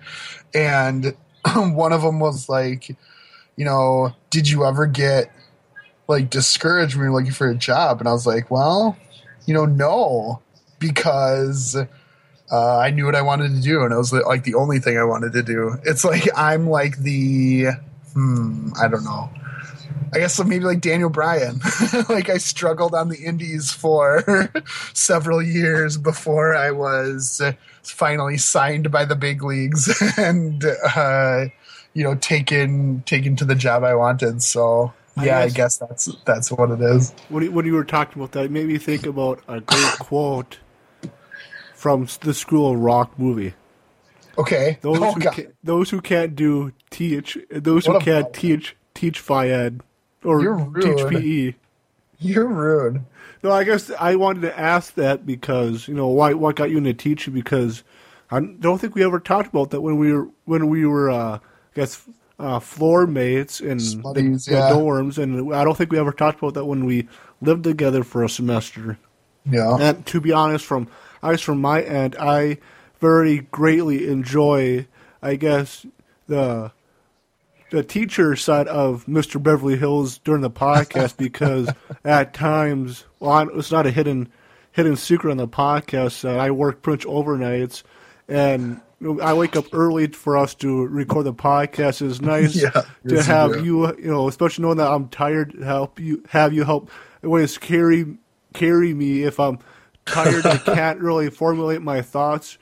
Speaker 2: And one of them was like you know did you ever get like discouraged when you're looking for a job? And i was like well you know no because uh, I knew what I wanted to do, and it was like the only thing I wanted to do. It's like I'm like the, hmm, I don't know. I guess maybe like Daniel Bryan. like I struggled on the indies for several years before I was finally signed by the big leagues and uh, you know taken taken to the job I wanted. So yeah, I guess, I guess that's that's what it is.
Speaker 1: When you, when you were talking about that, it made me think about a great quote from the School of Rock movie.
Speaker 2: Okay.
Speaker 1: Those oh, who can, those who can't do teach those what who can't teach teach Phys-Ed or teach PE.
Speaker 2: You're rude.
Speaker 1: No, I guess I wanted to ask that because you know why what got you into teaching because I don't think we ever talked about that when we were when we were uh, I guess uh, floor mates in
Speaker 2: Slutties,
Speaker 1: the,
Speaker 2: yeah.
Speaker 1: dorms, and I don't think we ever talked about that when we lived together for a semester.
Speaker 2: Yeah.
Speaker 1: And to be honest, from I guess from my end, I very greatly enjoy, I guess the the teacher side of Mr. Beverly Hills during the podcast because at times, well, it's not a hidden hidden secret on the podcast that I work pretty much overnights, and I wake up early for us to record the podcast. It's nice
Speaker 2: yeah,
Speaker 1: to have you, you know, especially knowing that I'm tired, help you have you help always carry carry me if I'm tired and can't really formulate my thoughts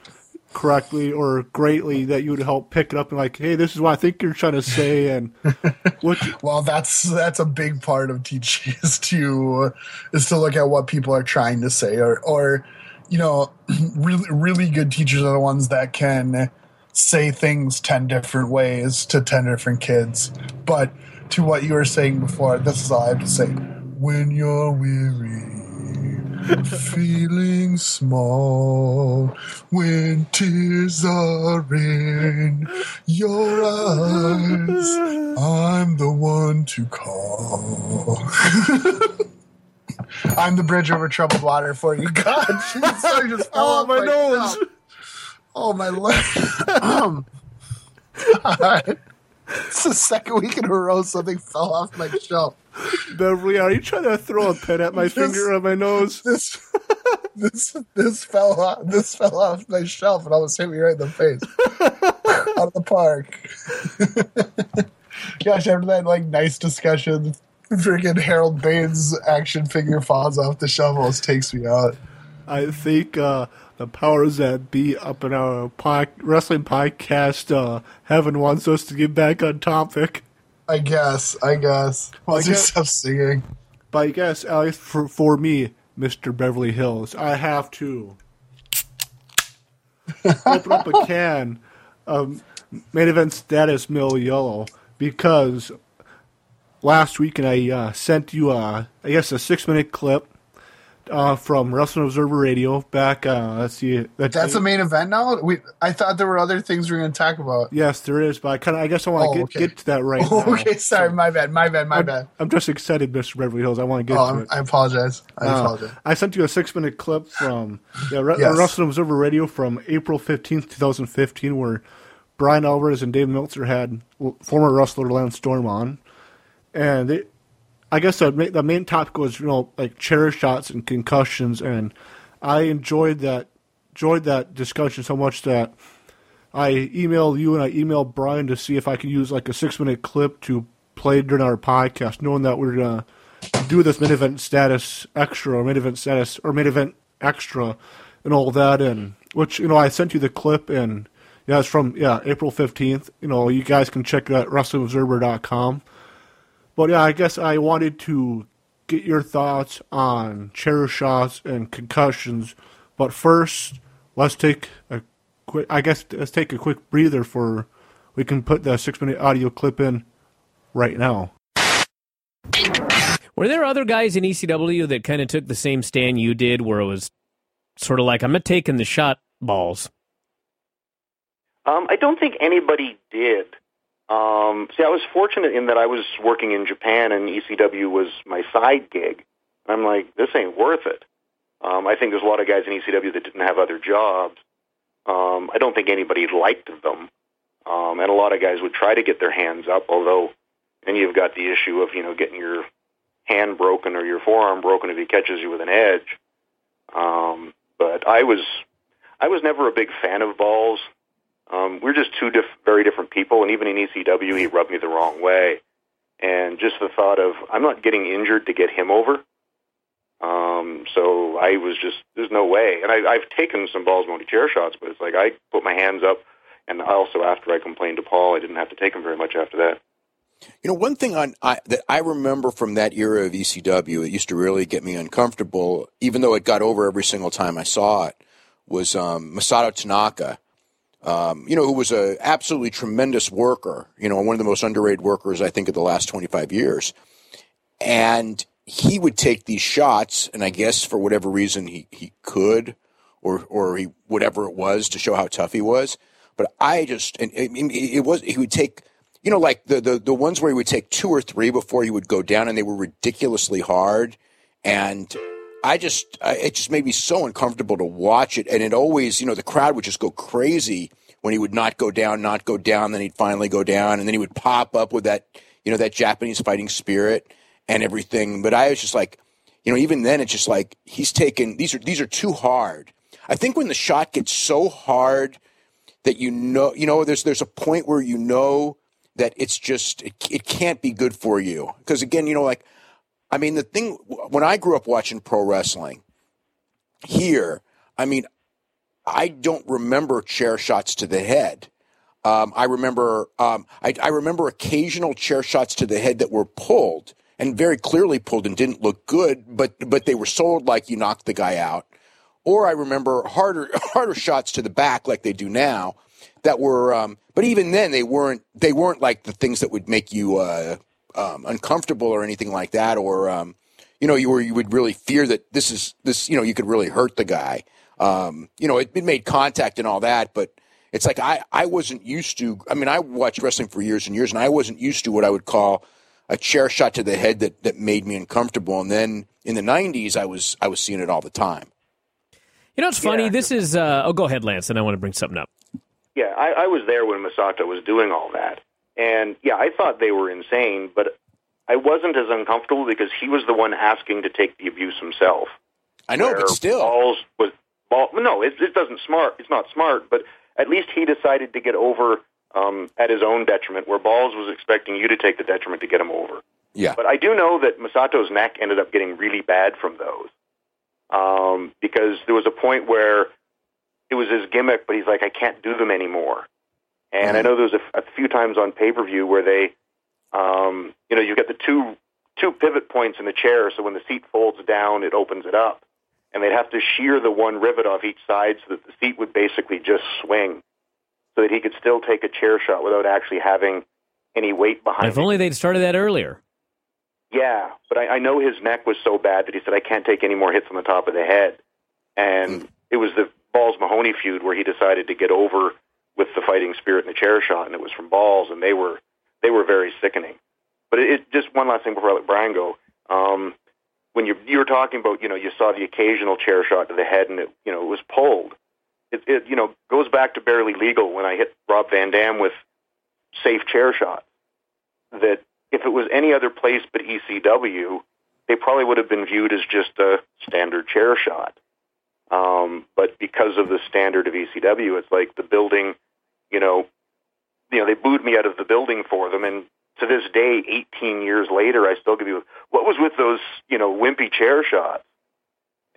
Speaker 1: correctly or greatly that you would help pick it up and like, hey, this is what I think you're trying to say, and
Speaker 2: what. well, that's that's a big part of teaching is to is to look at what people are trying to say, or or you know, really really good teachers are the ones that can say things ten different ways to ten different kids. But to what you were saying before, this is all I have to say. When you're weary feeling small when tears are in your eyes. I'm the one to call. I'm the bridge over troubled water for you. God, Jesus, I just fell oh, my, my nose. Oh, my leg. um, it's the second week in a row something fell off my shelf.
Speaker 1: Beverly, are you trying to throw a pen at my this, finger on my nose?
Speaker 2: This, this, this fell off. This fell off my shelf and almost hit me right in the face. Out of the park. Gosh, after that like nice discussion, freaking Harold Baines action figure falls off the shelf, almost takes me out.
Speaker 1: I think uh, the powers that be up in our pod- wrestling podcast uh, heaven wants us to get back on topic.
Speaker 2: I guess. I guess. Well, I just stop singing.
Speaker 1: But I guess, at least for, for me, Mr. Beverly Hills, I have to open up a can of main event status mill yellow because last week and I uh, sent you, a, I guess, a six minute clip uh, from Wrestling Observer Radio back. Uh, let's see.
Speaker 2: That's, that's a main event now. We I thought there were other things we are going to talk about.
Speaker 1: Yes, there is, but I kind of I guess I want to oh, get, okay. get to that right
Speaker 2: oh, Okay, sorry, so, my bad, my bad, my
Speaker 1: I'm,
Speaker 2: bad.
Speaker 1: I'm just excited, Mr. Beverly Hills. I want to get oh, to it.
Speaker 2: I apologize. I uh, apologize.
Speaker 1: I sent you a six minute clip from yeah, Re- yes. Wrestling Observer Radio from April fifteenth, two thousand fifteen, where Bryan Alvarez and Dave Meltzer had former wrestler Lance Storm on, and they I guess the the main topic was you know like chair shots and concussions, and I enjoyed that enjoyed that discussion so much that I emailed you and I emailed Bryan to see if I could use like a six minute clip to play during our podcast, knowing that we're gonna do this main event status extra or main event status or main event extra and all that, and which you know I sent you the clip and yeah, it's from yeah April fifteenth. You know, you guys can check it at WrestlingObserver.com. But yeah, I guess I wanted to get your thoughts on chair shots and concussions. But first, let's take a quick. I guess let's take a quick breather for. We can put the six-minute audio clip in right now.
Speaker 4: Were there other guys in ECW that kind of took the same stand you did, where it was sort of like I'm not taking the shot balls?
Speaker 5: Um, I don't think anybody did. Um, see, I was fortunate in that I was working in Japan and ECW was my side gig. I'm like, this ain't worth it. Um, I think there's a lot of guys in ECW that didn't have other jobs. Um, I don't think anybody liked them. Um, and a lot of guys would try to get their hands up, although, and you've got the issue of, you know, getting your hand broken or your forearm broken if he catches you with an edge. Um, but I was, I was never a big fan of balls. Um, we're just two diff- very different people, and even in ECW, he rubbed me the wrong way. and just the thought of I'm not getting injured to get him over. Um, so I was just there's no way, and I, I've taken some balls Mahoney chair shots, but it's like I put my hands up, and also after I complained to Paul, I didn't have to take him very much after that.
Speaker 6: You know, one thing on I, that I remember from that era of ECW, it used to really get me uncomfortable, even though it got over every single time I saw it, was um, Masato Tanaka. Um, you know, who was a absolutely tremendous worker. You know, one of the most underrated workers I think of the last twenty five years, and he would take these shots, and I guess for whatever reason he he could, or or he whatever it was to show how tough he was. But I just and it, it was he would take you know, like the, the, the ones where he would take two or three before he would go down and they were ridiculously hard. And I just, I, it just made me so uncomfortable to watch it. And it always, you know, the crowd would just go crazy when he would not go down, not go down. Then he'd finally go down and then he would pop up with that, you know, that Japanese fighting spirit and everything. But I was just like, you know, even then it's just like he's taken, these are, these are too hard. I think when the shot gets so hard that you know, you know, there's, there's a point where you know, that it's just it, it can't be good for you because again you know like i mean the thing when i grew up watching pro wrestling here i mean i don't remember chair shots to the head. Um, i remember um, I, I remember occasional chair shots to the head that were pulled and very clearly pulled and didn't look good but but they were sold like you knocked the guy out. Or i remember harder harder shots to the back like they do now that were, um, but even then they weren't they weren't like the things that would make you uh, um, uncomfortable or anything like that, or um, you know, you were you would really fear that this is this you know you could really hurt the guy. Um, you know, it, it made contact and all that, but it's like I I wasn't used to. I mean, I watched wrestling for years and years, and I wasn't used to what I would call a chair shot to the head that that made me uncomfortable. And then in the '90s, I was I was seeing it all the time.
Speaker 4: You know, it's funny. Yeah. This is. Uh, oh, go ahead, Lance, and I want to bring something up.
Speaker 5: Yeah, I, I was there when Masato was doing all that, and yeah, I thought they were insane, but I wasn't as uncomfortable because he was the one asking to take the abuse himself.
Speaker 6: I know, but still,
Speaker 5: balls was ball. No, it, it doesn't smart. It's not smart, but at least he decided to get over um, at his own detriment, where Balls was expecting you to take the detriment to get him over.
Speaker 6: Yeah.
Speaker 5: But I do know that Masato's neck ended up getting really bad from those. Um, because there was a point where it was his gimmick, but he's like, I can't do them anymore. And mm-hmm. I know there was a, a few times on pay per view where they, um, you know, you get the two two pivot points in the chair, so when the seat folds down, it opens it up, and they'd have to shear the one rivet off each side so that the seat would basically just swing, so that he could still take a chair shot without actually having any weight behind.
Speaker 4: If only they'd started that earlier.
Speaker 5: Yeah, but I, I know his neck was so bad that he said I can't take any more hits on the top of the head, and mm. it was the Balls Mahoney feud where he decided to get over with the fighting spirit and the chair shot, and it was from Balls, and they were they were very sickening. But it, it just one last thing before I let Bryan go. Um, when you you were talking about, you know, you saw the occasional chair shot to the head, and it you know it was pulled. It, it you know goes back to barely legal when I hit Rob Van Dam with safe chair shot. That if it was any other place but ECW, they probably would have been viewed as just a standard chair shot. Um, but because of the standard of ECW, it's like the building, you know, you know, they booed me out of the building for them, and to this day, 18 years later, I still give you what was with those, you know, wimpy chair shots.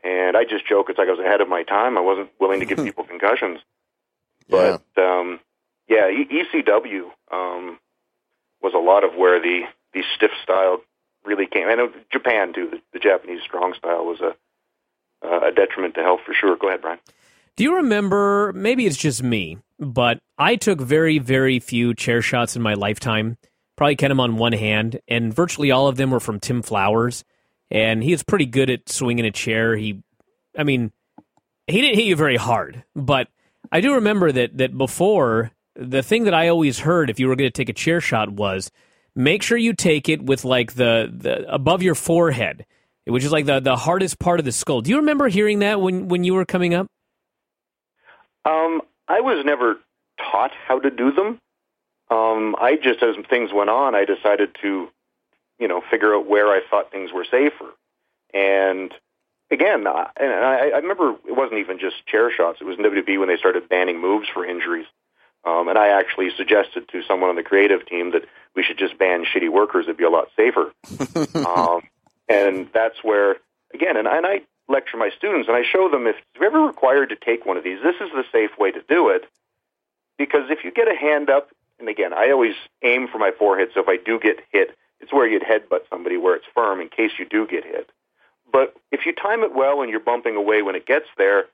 Speaker 5: And I just joke it's like I was ahead of my time. I wasn't willing to give people concussions. But yeah, um, yeah ECW um, was a lot of where the the stiff style really came. I know Japan too. The, the Japanese strong style was a uh, a detriment to health for sure. Go ahead, Bryan.
Speaker 4: Do you remember? Maybe it's just me, but I took very, very few chair shots in my lifetime. Probably count them on one hand, and virtually all of them were from Tim Flowers. And he is pretty good at swinging a chair. He, I mean, he didn't hit you very hard, but I do remember that that before the thing that I always heard if you were going to take a chair shot was make sure you take it with like the, the above your forehead which is like the, the hardest part of the skull. Do you remember hearing that when, when you were coming up?
Speaker 5: Um, I was never taught how to do them. Um, I just, as things went on, I decided to, you know, figure out where I thought things were safer. And again, I, and I, I remember it wasn't even just chair shots. It was WWE when they started banning moves for injuries. Um, and I actually suggested to someone on the creative team that we should just ban shitty workers. It'd be a lot safer. um, and that's where, again, and, and I lecture my students and I show them if you're ever required to take one of these, this is the safe way to do it. Because if you get a hand up, and again, I always aim for my forehead, so if I do get hit, it's where you'd headbutt somebody where it's firm in case you do get hit. But if you time it well and you're bumping away when it gets there,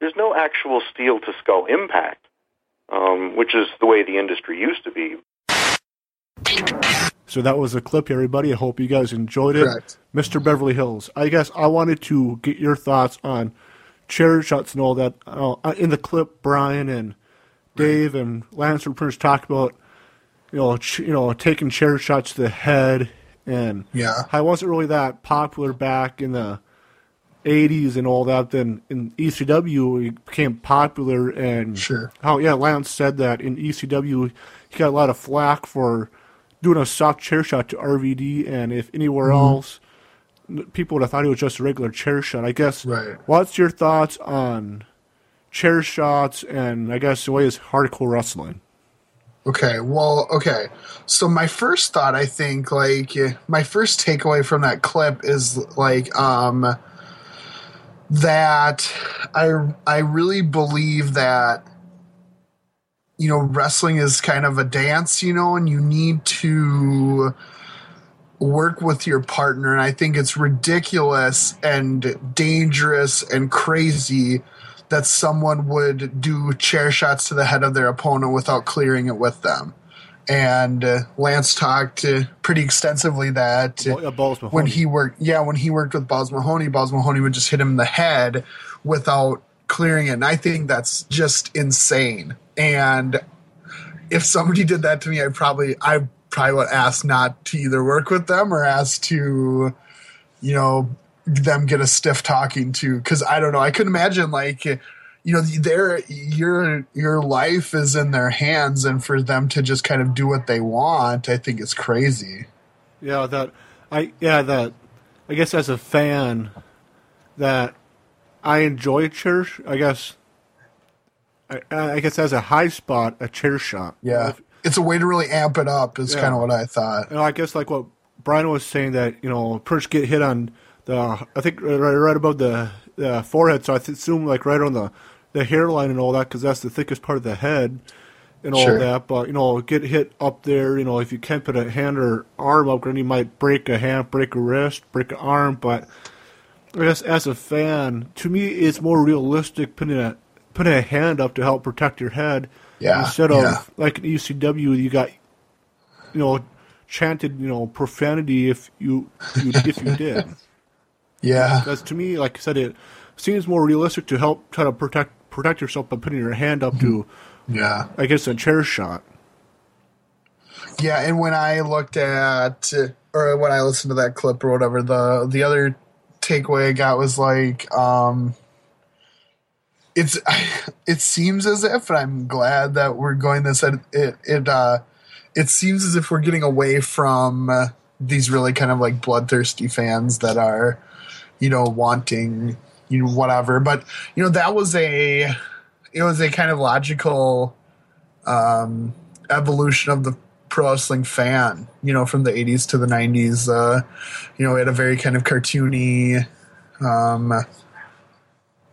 Speaker 5: there's no actual steel to skull impact, um, which is the way the industry used to be.
Speaker 1: So that was a clip, everybody. I hope you guys enjoyed it.
Speaker 2: Correct.
Speaker 1: Mr. Beverly Hills. I guess I wanted to get your thoughts on chair shots and all that. Uh, in the clip, Bryan and Dave and Lance were pretty much talk about, you know, ch- you know, taking chair shots to the head, and
Speaker 2: Yeah.
Speaker 1: it wasn't really that popular back in the '80s and all that. Then in ECW, it became popular, and
Speaker 2: Sure.
Speaker 1: how yeah, Lance said that in ECW, he got a lot of flack for doing a soft chair shot to RVD, and if anywhere
Speaker 2: Mm-hmm.
Speaker 1: else, people would have thought it was just a regular chair shot. I guess.
Speaker 2: Right.
Speaker 1: What's your thoughts on chair shots and I guess the way is hardcore wrestling?
Speaker 2: Okay, well, okay. So my first thought, I think, like my first takeaway from that clip is like um that I I really believe that you know wrestling is kind of a dance, you know, and you need to work with your partner and I think it's ridiculous and dangerous and crazy that someone would do chair shots to the head of their opponent without clearing it with them. And uh, Lance talked uh, pretty extensively that uh,
Speaker 1: Well, yeah, Balls
Speaker 2: when he worked, yeah, when he worked with Balls Mahoney, Balls Mahoney would just hit him in the head without clearing it. And I think that's just insane. And if somebody did that to me, I probably, I probably would ask not to either work with them or ask to, you know, them get a stiff talking to. Cause I don't know. I could imagine like, you know, their, your, your life is in their hands and for them to just kind of do what they want, I think it's crazy.
Speaker 1: Yeah, that I yeah that I guess as a fan that I enjoy chair. I guess I, I guess as a high spot, a chair shot.
Speaker 2: Yeah.
Speaker 1: If-
Speaker 2: It's a way to really amp it up, is
Speaker 1: Yeah.
Speaker 2: kind of what I thought.
Speaker 1: know, I guess like what Bryan was saying that you know, Perch get hit on the I think right, right above the, the forehead. So I assume like right on the the hairline and all that because that's the thickest part of the head and all
Speaker 2: Sure.
Speaker 1: that. But you know, get hit up there. You know, if you can't put a hand or arm up, then you might break a hand, break a wrist, break an arm. But I guess as a fan, to me, it's more realistic putting a putting a hand up to help protect your head
Speaker 2: Yeah,
Speaker 1: instead of
Speaker 2: yeah.
Speaker 1: like in ECW, you got you know chanted you know profanity if you, you if you did.
Speaker 2: Yeah.
Speaker 1: Because to me, like I said, it seems more realistic to help try to protect protect yourself by putting your hand up to, mm-hmm.
Speaker 2: Yeah.
Speaker 1: I guess, a chair shot.
Speaker 2: Yeah, and when I looked at or when I listened to that clip or whatever, the the other takeaway I got was like, um it's it seems as if and I'm glad that we're going this it it uh it seems as if we're getting away from these really kind of like bloodthirsty fans that are you know wanting you know whatever. But you know that was a it was a kind of logical um evolution of the pro wrestling fan, you know, from the 80s to the 90s. Uh, you know, we had a very kind of cartoony um,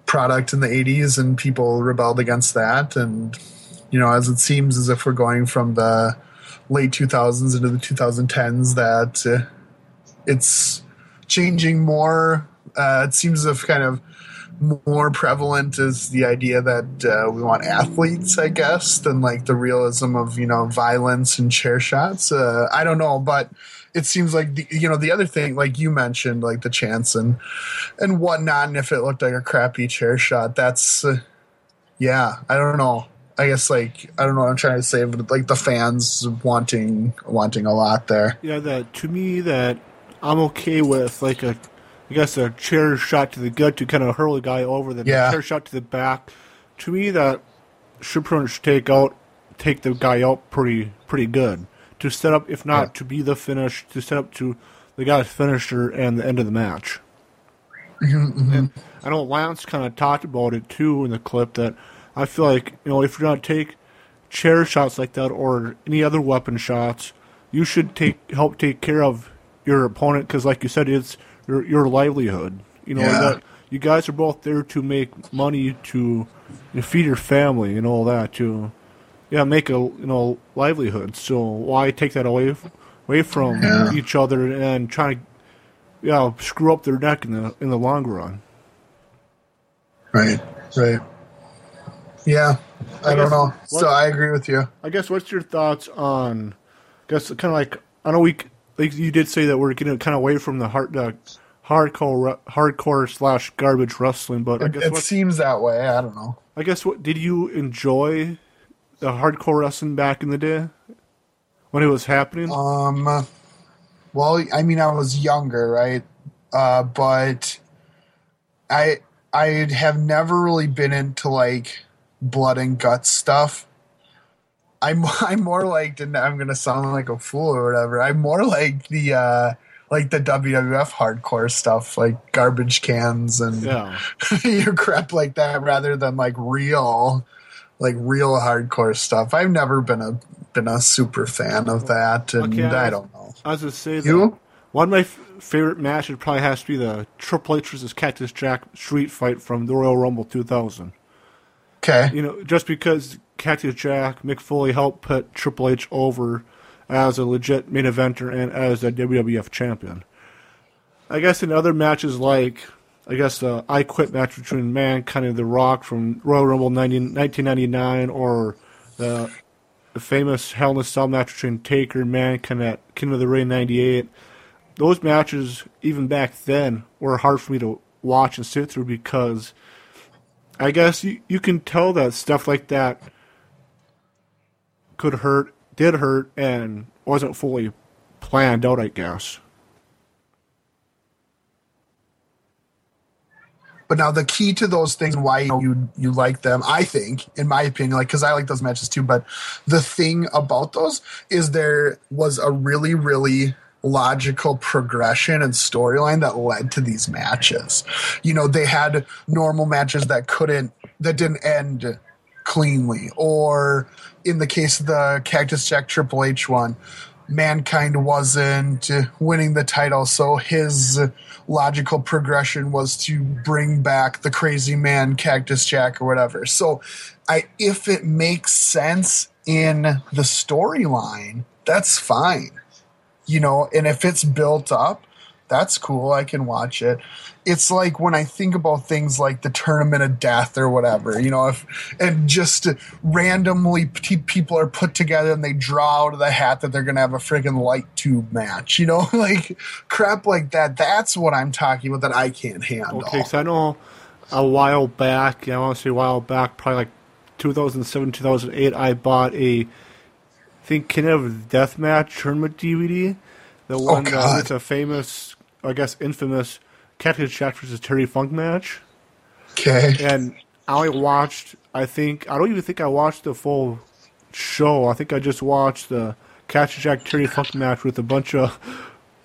Speaker 2: product in the 80s, and people rebelled against that. And, you know, as it seems as if we're going from the late 2000s into the 2010s, that uh, it's changing more. Uh, it seems as if kind of more prevalent is the idea that uh, we want athletes, I guess, than like the realism of you know violence and chair shots. Uh, I don't know, but it seems like the, you know the other thing, like you mentioned, like the chance and and whatnot. And if it looked like a crappy chair shot, that's uh, yeah. I don't know. I guess like I don't know what I'm trying to say, but like the fans wanting wanting a lot there.
Speaker 1: Yeah, that to me that I'm okay with like a, I guess a chair shot to the gut to kind of hurl a guy over, then
Speaker 2: Yeah.
Speaker 1: a chair shot to the back. To me, that should pretty much take out, take the guy out pretty pretty good to set up, if not
Speaker 2: Yeah.
Speaker 1: to be the finish, to set up to the guy's finisher and the end of the match.
Speaker 2: Mm-hmm,
Speaker 1: And I know Lance kind of talked about it too in the clip that I feel like you know if you're gonna take chair shots like that or any other weapon shots, you should take help take care of your opponent because, like you said, it's your your livelihood. You know,
Speaker 2: Yeah.
Speaker 1: that you guys are both there to make money to you know, feed your family and all that to yeah make a you know livelihood. So why take that away away from
Speaker 2: Yeah.
Speaker 1: each other and try to yeah screw up their neck in the in the long run?
Speaker 2: Right. Right. Yeah. I,
Speaker 1: I
Speaker 2: don't know. So I agree with you.
Speaker 1: I guess what's your thoughts on? I guess kind of like I know we like you did say that we're getting kind of away from the hard the hardcore hardcore slash garbage wrestling, but I
Speaker 2: It,
Speaker 1: guess
Speaker 2: it
Speaker 1: what
Speaker 2: seems that way. I don't know.
Speaker 1: I guess what did you enjoy the hardcore wrestling back in the day when it was happening?
Speaker 2: Um, well, I mean, I was younger, right? Uh, but I I have never really been into like blood and guts stuff. I'm I'm more like, and I'm gonna sound like a fool or whatever. I'm more like the uh, like the WWF hardcore stuff, like garbage cans and
Speaker 1: yeah,
Speaker 2: your crap like that, rather than like real, like real hardcore stuff. I've never been a been a super fan of that, and
Speaker 1: Okay, I-
Speaker 2: I don't know.
Speaker 1: I was gonna say that
Speaker 2: You?
Speaker 1: one of my f- favorite matches probably has to be the Triple H versus Cactus Jack street fight from the Royal Rumble 2000.
Speaker 2: Okay.
Speaker 1: you know, just because Cactus Jack Mick Foley helped put Triple H over as a legit main eventer and as a WWF champion. I guess in other matches like, I guess the I Quit match between Mankind and The Rock from Royal Rumble 90, 1999 or the, the famous Hell in a Cell match between Taker and Mankind at King of the Ring 98. Those matches, even back then, were hard for me to watch and sit through because I guess you, you can tell that stuff like that could hurt, did hurt, and wasn't fully planned out, I guess.
Speaker 2: But now the key to those things, why you you like them, I think, in my opinion, like because I like those matches too. But the thing about those is there was a really really logical progression and storyline that led to these matches. You know, they had normal matches that couldn't that didn't end cleanly, or in the case of the Cactus Jack Triple H one, mankind wasn't winning the title, so his logical progression was to bring back the crazy man Cactus Jack or whatever. So I if it makes sense in the storyline, that's fine. You know, and if it's built up, that's cool. I can watch it. It's like when I think about things like the tournament of death or whatever, you know, if and just randomly p- people are put together and they draw out of the hat that they're going to have a friggin' light tube match, you know, like crap like that. That's what I'm talking about that I can't handle.
Speaker 1: Okay, so I know a while back, I want to say a while back, probably like 2007, 2008, I bought a, I think, King of Death Match tournament DVD. The one that
Speaker 2: God.
Speaker 1: it's a famous, I guess, infamous Cactus Jack versus Terry Funk match.
Speaker 2: Okay.
Speaker 1: and I only watched. I think I don't even think I watched the full show. I think I just watched the Cactus Jack Terry Funk match with a bunch of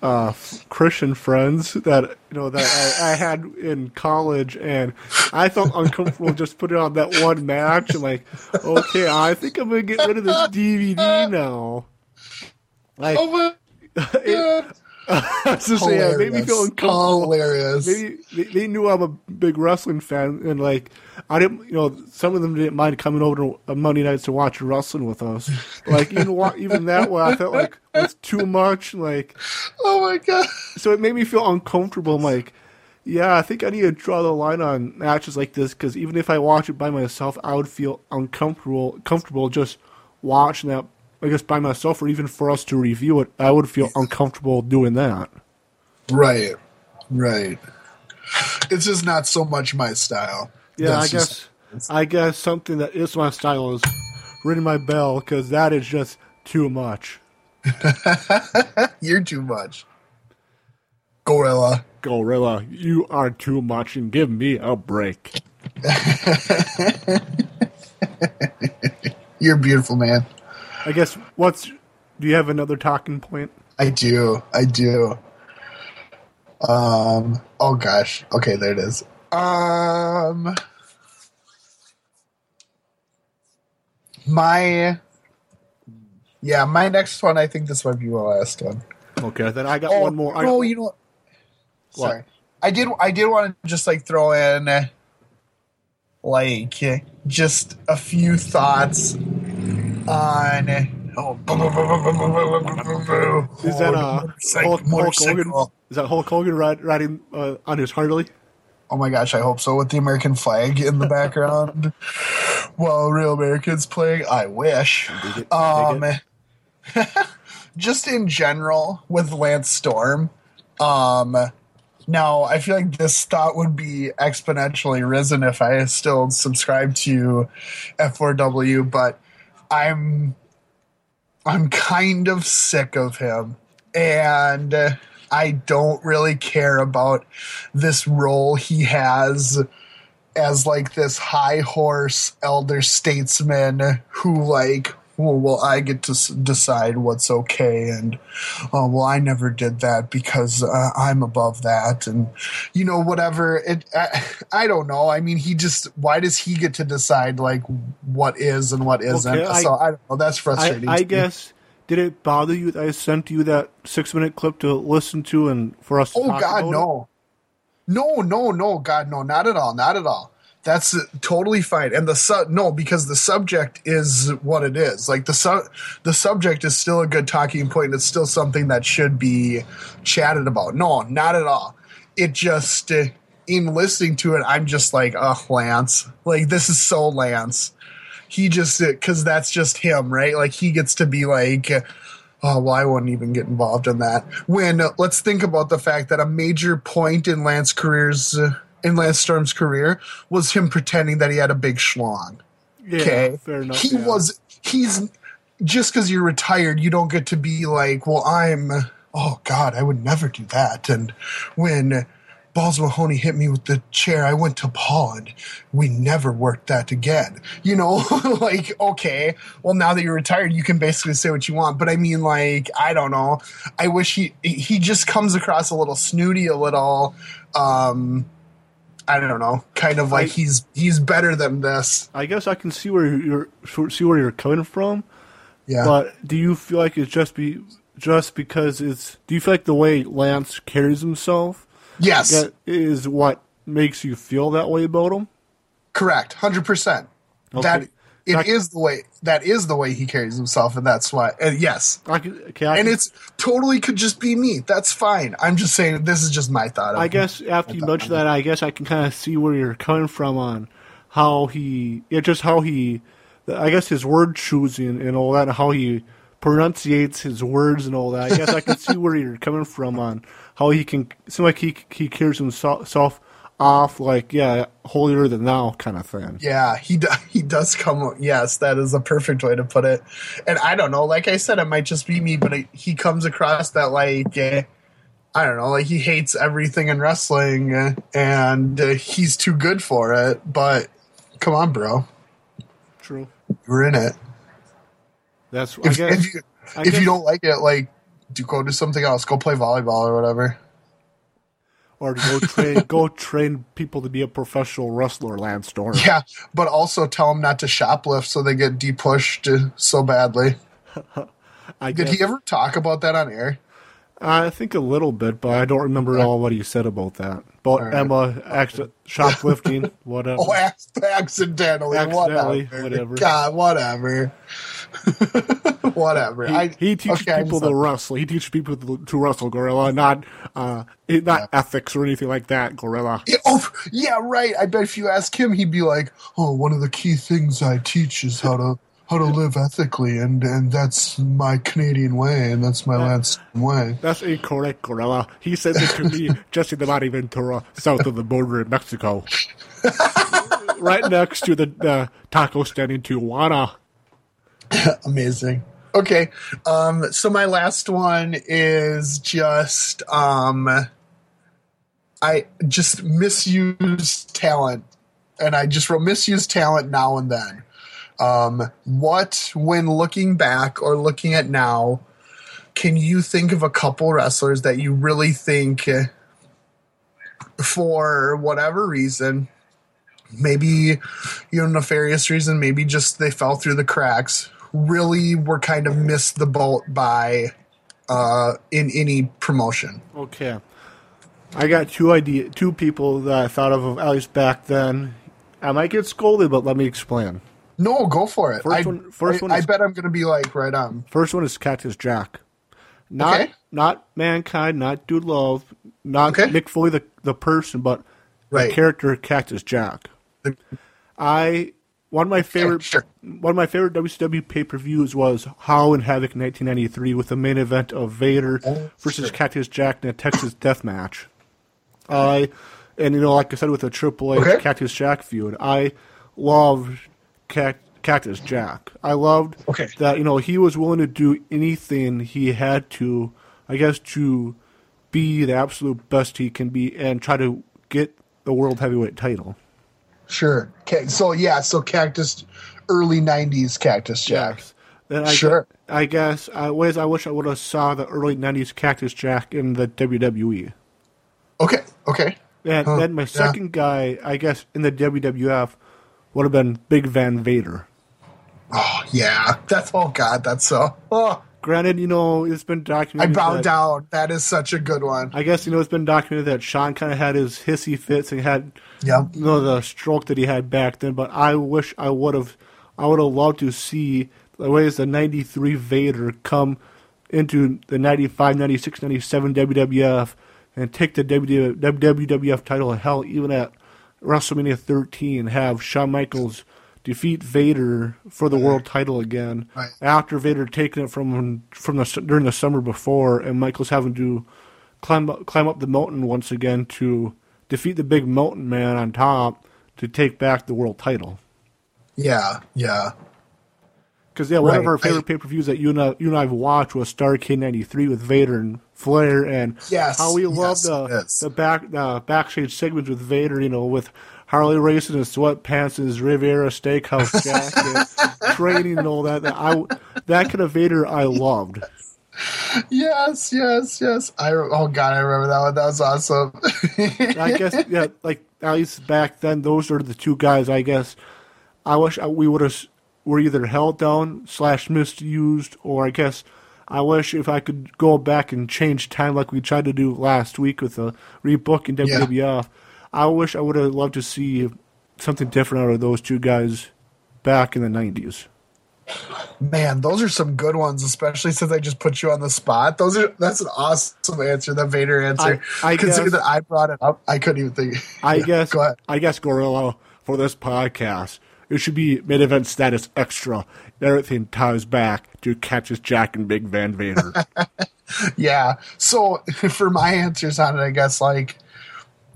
Speaker 1: uh, Christian friends that you know that I, I had in college, and I felt uncomfortable just putting on that one match. And like, okay, I think I'm gonna get rid of this DVD now. Like,
Speaker 2: Oh my
Speaker 1: Was just saying, it made me feel
Speaker 2: Hilarious.
Speaker 1: uncomfortable
Speaker 2: Hilarious.
Speaker 1: maybe they, they knew I'm a big wrestling fan, and like I didn't, you know, some of them didn't mind coming over to uh, Monday nights to watch wrestling with us. Like even even that way, I felt like it was too much. Like
Speaker 2: Oh my god.
Speaker 1: so, it made me feel uncomfortable. I'm like, yeah, I think I need to draw the line on matches like this because even if I watch it by myself, I would feel uncomfortable, comfortable just watching that. I guess by myself, or even for us to review it, I would feel uncomfortable doing that.
Speaker 2: Right. Right. It's just not so much my style.
Speaker 1: Yeah,
Speaker 2: That's
Speaker 1: I
Speaker 2: just-
Speaker 1: guess I guess something that is my style is ringing my bell because that is just too much.
Speaker 2: you're too much. Gorilla.
Speaker 1: Gorilla, you are too much, and give me a break.
Speaker 2: You're beautiful, man.
Speaker 1: I guess what's do you have another talking point?
Speaker 2: I do. I do. Um. Oh gosh. Okay, there it is. Um. my yeah, my next one. I think this might be my last one.
Speaker 1: Okay, then I got
Speaker 2: Oh,
Speaker 1: one more. I
Speaker 2: no, you know what?
Speaker 1: What?
Speaker 2: Sorry, I did. I did want to just like throw in like just a few thoughts on. Oh,
Speaker 1: is that uh, Hulk, Hulk Hogan? Is that Hulk Hogan ride, riding uh, on his Harley?
Speaker 2: Oh my gosh, I hope so. With the American flag in the background while real Americans playing. I wish. Um, just in general with Lance Storm. Um, now I feel like this thought would be exponentially risen if I still subscribed to F4W, but I'm I'm kind of sick of him, and I don't really care about this role he has as like this high horse elder statesman who like well, well i get to s- decide what's okay and oh well i never did that because uh, i'm above that and you know whatever it I, I don't know i mean he just why does he get to decide like what is and what isn't
Speaker 1: Okay, I-
Speaker 2: so i don't know that's frustrating
Speaker 1: I
Speaker 2: me.
Speaker 1: guess. Did it bother you that I sent you that six minute clip to listen to and for us to
Speaker 2: Oh God, no, no, no, no, God, no, not at all, not at all. That's totally fine. And the su- no, because the subject is what it is. Like the su- the subject is still a good talking point. It's still something that should be chatted about. No, not at all. It just uh, in listening to it, I'm just like, oh, Lance, like this is so Lance. He just because that's just him, right? Like he gets to be like. Oh, well, I wouldn't even get involved in that. When uh, let's think about the fact that a major point in Lance career's uh, in Lance Storm's career was him pretending that he had a big schlong.
Speaker 1: Yeah,
Speaker 2: Okay,
Speaker 1: fair enough.
Speaker 2: he
Speaker 1: yeah.
Speaker 2: was. He's just because you're retired, you don't get to be like, well, I'm. Oh God, I would never do that. And when Balls Mahoney hit me with the chair, I went to Paul, and we never worked that again. You know, like okay, well now that you're retired, you can basically say what you want. But I mean, like I don't know. I wish he he just comes across a little snooty, a little. um I don't know, kind of like
Speaker 1: I-
Speaker 2: he's he's better than this.
Speaker 1: I guess I can see where you're see where you're coming from,
Speaker 2: Yeah.
Speaker 1: but do you feel like it's just be just because it's? Do you feel like the way Lance carries himself
Speaker 2: yes.
Speaker 1: that is what makes you feel that way about him?
Speaker 2: Correct, hundred percent.
Speaker 1: Okay.
Speaker 2: That it is
Speaker 1: That-
Speaker 2: the way that is the way he carries himself, and that's why. Uh, yes,
Speaker 1: I can, okay, I
Speaker 2: and
Speaker 1: can-
Speaker 2: it's totally could just be me. That's fine. I'm just saying this is just my thought. Of
Speaker 1: I guess after you mention that, I guess I can kind of see where you're coming from on how he, yeah, just how he, I guess his word choosing and all that, and how he pronunciates his words and all that. I guess I can see where you're coming from on how he can seem like he he carries himself off like yeah, holier than thou kind of thing.
Speaker 2: Yeah, he do, he does come. Yes, that is a perfect way to put it. And I don't know. Like I said, it might just be me, but it, he comes across that like. Uh, I don't know, like he hates everything in wrestling and uh, he's too good for it. But come on, bro,
Speaker 1: True.
Speaker 2: you're in it.
Speaker 1: That's I
Speaker 2: if,
Speaker 1: guess.
Speaker 2: if you if you don't like it, like do go do something else. Go play volleyball or whatever.
Speaker 1: Or to go train go train people to be a professional wrestler, Lance Storm.
Speaker 2: Yeah, but also tell them not to shoplift so they get depushed so badly.
Speaker 1: I
Speaker 2: Did
Speaker 1: guess,
Speaker 2: he ever talk about that on air?
Speaker 1: I think a little bit, but I don't remember all what he said about that. About Emma acc- shoplifting, whatever.
Speaker 2: Oh, accidentally,
Speaker 1: Accidentally,
Speaker 2: whatever.
Speaker 1: whatever.
Speaker 2: God, whatever. whatever.
Speaker 1: he,
Speaker 2: I,
Speaker 1: he teaches
Speaker 2: okay,
Speaker 1: people to wrestle. He teaches people to, to wrestle, Gorilla, not uh, not ethics or anything like that, Gorilla.
Speaker 2: Yeah, oh, yeah, right. I bet if you ask him, he'd be like, "Oh, one of the key things I teach is how to how to live ethically, and and that's my Canadian way, and that's my Lance way."
Speaker 1: That's incorrect, Gorilla. He said it to me just in the Body Ventura, south of the border in Mexico. right next to the, the taco stand in Tijuana.
Speaker 2: Amazing. Okay. Um, so my last one is just um I just misuse talent. And I just wrote misuse talent now and then. Um, what when looking back or looking at now, can you think of a couple wrestlers that you really think for whatever reason maybe you know nefarious reason, maybe just they fell through the cracks. Really, were kind of missed the boat by uh, in any promotion.
Speaker 1: Okay. I got two idea, two people that I thought of at least back then. I might get scolded, but let me explain.
Speaker 2: No, go for it.
Speaker 1: First
Speaker 2: I,
Speaker 1: one- first
Speaker 2: I,
Speaker 1: one
Speaker 2: I bet I'm going to be like right on.
Speaker 1: First one is Cactus Jack. Not
Speaker 2: Okay.
Speaker 1: not mankind, not Dude Love, not
Speaker 2: Okay.
Speaker 1: Mick Foley the the person, but
Speaker 2: Right.
Speaker 1: the character Cactus Jack. I one of my favorite
Speaker 2: sure.
Speaker 1: one of my favorite WCW pay per views was Halloween Havoc in 1993 with the main event of Vader
Speaker 2: Oh,
Speaker 1: versus
Speaker 2: sure.
Speaker 1: Cactus Jack in a Texas Death Match. I and you know like I said with the Triple H
Speaker 2: Okay.
Speaker 1: Cactus Jack feud, I loved Cac- Cactus Jack. I loved
Speaker 2: Okay.
Speaker 1: that you know he was willing to do anything he had to, I guess, to be the absolute best he can be and try to get the world heavyweight title.
Speaker 2: Sure. So yeah. So Cactus, early '90s Cactus Jack.
Speaker 1: Yes. Then I
Speaker 2: Sure.
Speaker 1: gu- I guess I ways I wish I would have saw the early '90s Cactus Jack in the WWE.
Speaker 2: Okay. Okay.
Speaker 1: And
Speaker 2: Huh,
Speaker 1: then my
Speaker 2: yeah.
Speaker 1: second guy, I guess, in the WWF would have been Big Van Vader.
Speaker 2: Oh yeah. That's oh god. That's so. Oh,
Speaker 1: Granted, you know it's been
Speaker 2: I
Speaker 1: documented.
Speaker 2: bow
Speaker 1: that-
Speaker 2: down. That is such a good one.
Speaker 1: I guess you know it's been documented that Shawn kind of had his hissy fits and had
Speaker 2: Yeah.
Speaker 1: you know the stroke that he had back then. But I wish I would have, I would have loved to see the ways the '93 Vader come into the 95, 96, 97 WWF and take the WWF title. Of hell, even at WrestleMania 13, have Shawn Michaels defeat Vader for the world title again
Speaker 2: Right.
Speaker 1: after Vader taking it from from the during the summer before, and Michaels having to climb up, climb up the mountain once again to defeat the big mountain man on top to take back the world title.
Speaker 2: Yeah. Yeah.
Speaker 1: Because yeah, one of our favorite pay per views that you and I, you and I've watched was Starrcade '93 with Vader and Flair, and
Speaker 2: Yes,
Speaker 1: how we
Speaker 2: yes,
Speaker 1: love the
Speaker 2: yes.
Speaker 1: the back backstage segments with Vader. You know, with Harley racing in his sweatpants and his Riviera Steakhouse jacket, training and all that. That I that kind of Vader I loved.
Speaker 2: Yes. Yes. Yes. I. Oh god. I remember that one. That was awesome.
Speaker 1: I guess yeah, like at least back then, those are the two guys. I guess I wish we would have were either held down slash misused, or I guess I wish if I could go back and change time like we tried to do last week with the rebook in
Speaker 2: Yeah.
Speaker 1: I wish I would have loved to see something different out of those two guys back in the nineties.
Speaker 2: Man, those are some good ones, especially since I just put you on the spot. Those are that's an awesome answer, the Vader answer.
Speaker 1: I- I
Speaker 2: Considering
Speaker 1: guess-
Speaker 2: that I brought it up, I couldn't even think.
Speaker 1: I
Speaker 2: Yeah,
Speaker 1: guess
Speaker 2: Go ahead.
Speaker 1: I guess Gorilla for this podcast. It should be mid event status extra. Everything ties back to Cactus Jack and Big Van Vader.
Speaker 2: Yeah. So for my answers on it, I guess like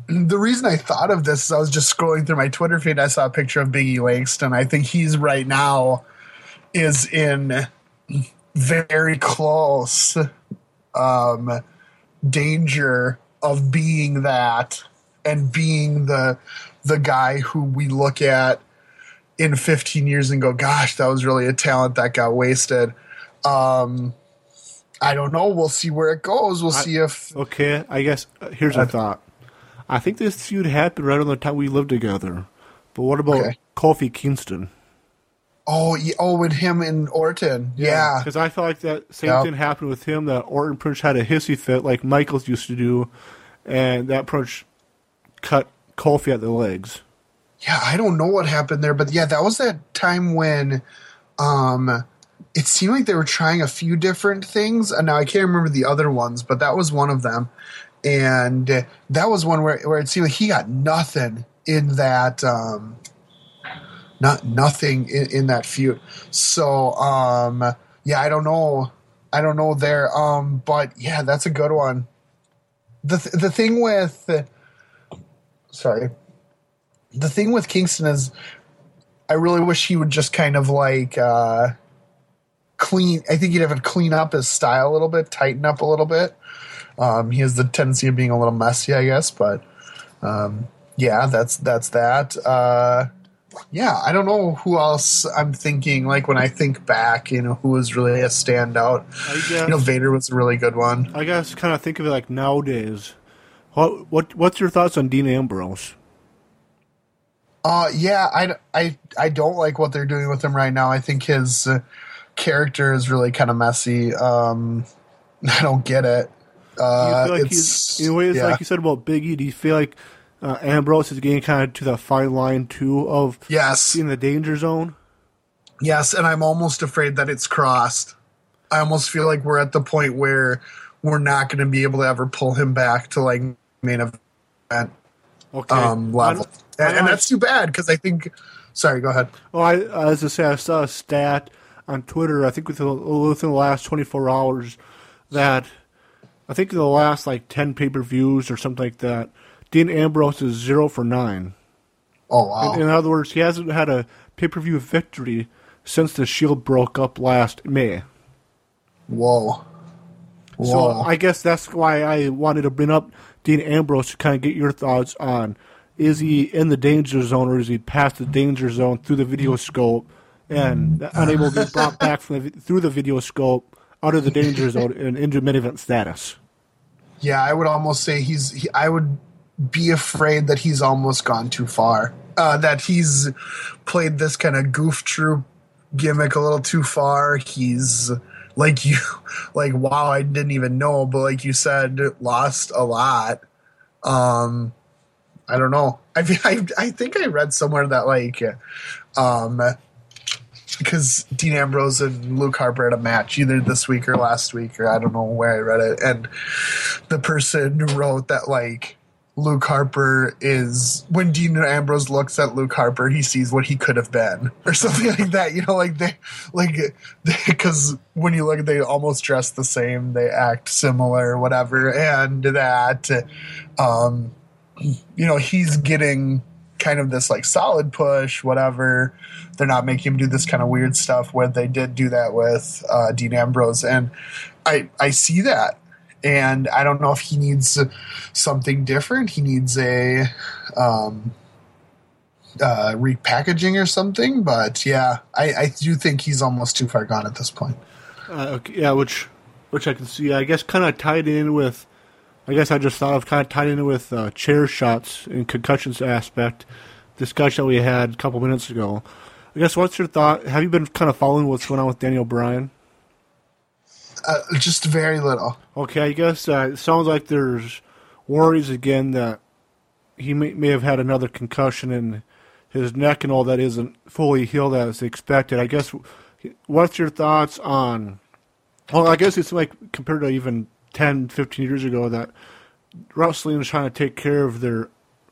Speaker 2: the reason I thought of this is I was just scrolling through my Twitter feed. I saw a picture of Biggie Langston. I think he's right now is in very close um, danger of being that and being the the guy who we look at in 15 years and go, gosh, that was really a talent that got wasted. Um, I don't know. We'll see where it goes. We'll see if
Speaker 1: okay, I guess uh, here's a thought. I think this feud happened right on the time we lived together. But what about
Speaker 2: Okay.
Speaker 1: Kofi Kingston?
Speaker 2: Oh yeah, oh with him and Orton, yeah,
Speaker 1: Because I felt like that same
Speaker 2: Yep.
Speaker 1: thing happened with him. That Orton Prince had a hissy fit like Michaels used to do, and that Prince cut Kofi at the legs.
Speaker 2: yeah. I don't know what happened there, but yeah, that was that time when um it seemed like they were trying a few different things. And now I can't remember the other ones, but that was one of them. And uh, that was one where where it seemed like he got nothing in that um not nothing in, in that feud. So um yeah, I don't know. I don't know there. Um but yeah, that's a good one. The th- the thing with sorry. The thing with Kingston is I really wish he would just kind of like uh clean I think he'd have to clean up his style a little bit, tighten up a little bit. Um he has the tendency of being a little messy, I guess, but um yeah, that's that's that. Uh yeah, I don't know who else I'm thinking. Like when I think back, you know, who was really a standout.
Speaker 1: I guess.
Speaker 2: You know, Vader was a really good one.
Speaker 1: I guess kind of think of it like nowadays. What what what's your thoughts on Dean Ambrose?
Speaker 2: Uh, yeah, I, I, I don't like what they're doing with him right now. I think his uh, character is really kind of messy. Um, I don't get it.
Speaker 1: Do
Speaker 2: Uh,
Speaker 1: you feel like
Speaker 2: it's,
Speaker 1: he's in ways
Speaker 2: yeah.
Speaker 1: like you said about Biggie? Do you feel like uh, Ambrose is getting kind of to the fine line too of
Speaker 2: yes,
Speaker 1: in the danger zone?
Speaker 2: yes, and I'm almost afraid that it's crossed. I almost feel like we're at the point where we're not going to be able to ever pull him back to like main event
Speaker 1: Okay,
Speaker 2: um, level,
Speaker 1: I- I
Speaker 2: and, and that's too bad because I think. Sorry, go ahead.
Speaker 1: Oh, I, as I say, I saw a stat on Twitter. I think within, within the last 24 hours, that I think in the last like 10 pay per views or something like that, Dean Ambrose is zero for nine.
Speaker 2: Oh wow!
Speaker 1: In, in other words, he hasn't had a pay per view victory since the Shield broke up last May.
Speaker 2: Whoa. Whoa.
Speaker 1: So I guess that's why I wanted to bring up Dean Ambrose to kind of get your thoughts on is he in the danger zone or is he past the danger zone through the video scope and unable to be brought back from the, through the video scope out of the danger zone and into mid event status?
Speaker 2: yeah, I would almost say he's. He, I would be afraid that he's almost gone too far. Uh, that he's played this kind of goof troop gimmick a little too far. He's like you, like wow, I didn't even know, but like you said, lost a lot. Um, I don't know. I I, I think I read somewhere that like, um, because Dean Ambrose and Luke Harper had a match either this week or last week, or I don't know where I read it, and the person wrote that like Luke Harper is when Dean Ambrose looks at Luke Harper, he sees what he could have been, or something like that. You know, like they like because when you look, they almost dress the same, they act similar, whatever, and that, um, you know, he's getting kind of this like solid push, whatever. They're not making him do this kind of weird stuff where they did do that with uh, Dean Ambrose, and I I see that, and I don't know if he needs something different. He needs a um, uh, repackaging or something, but yeah, I, I do think he's almost too far gone at this point.
Speaker 1: Uh, okay, yeah, which which I can see. I guess kind of tied in with. I guess I just thought of kind of tied in with uh, chair shots and concussions aspect discussion we had a couple minutes ago. I guess what's your thought? Have you been kind of following what's going on with Daniel Bryan?
Speaker 2: Uh, just very little.
Speaker 1: Okay, I guess uh, it sounds like there's worries again that he may, may have had another concussion and his neck and all that isn't fully healed as expected. I guess what's your thoughts on? Well, I guess it's like compared to even 10, 15 years ago that wrestling is trying to take care of their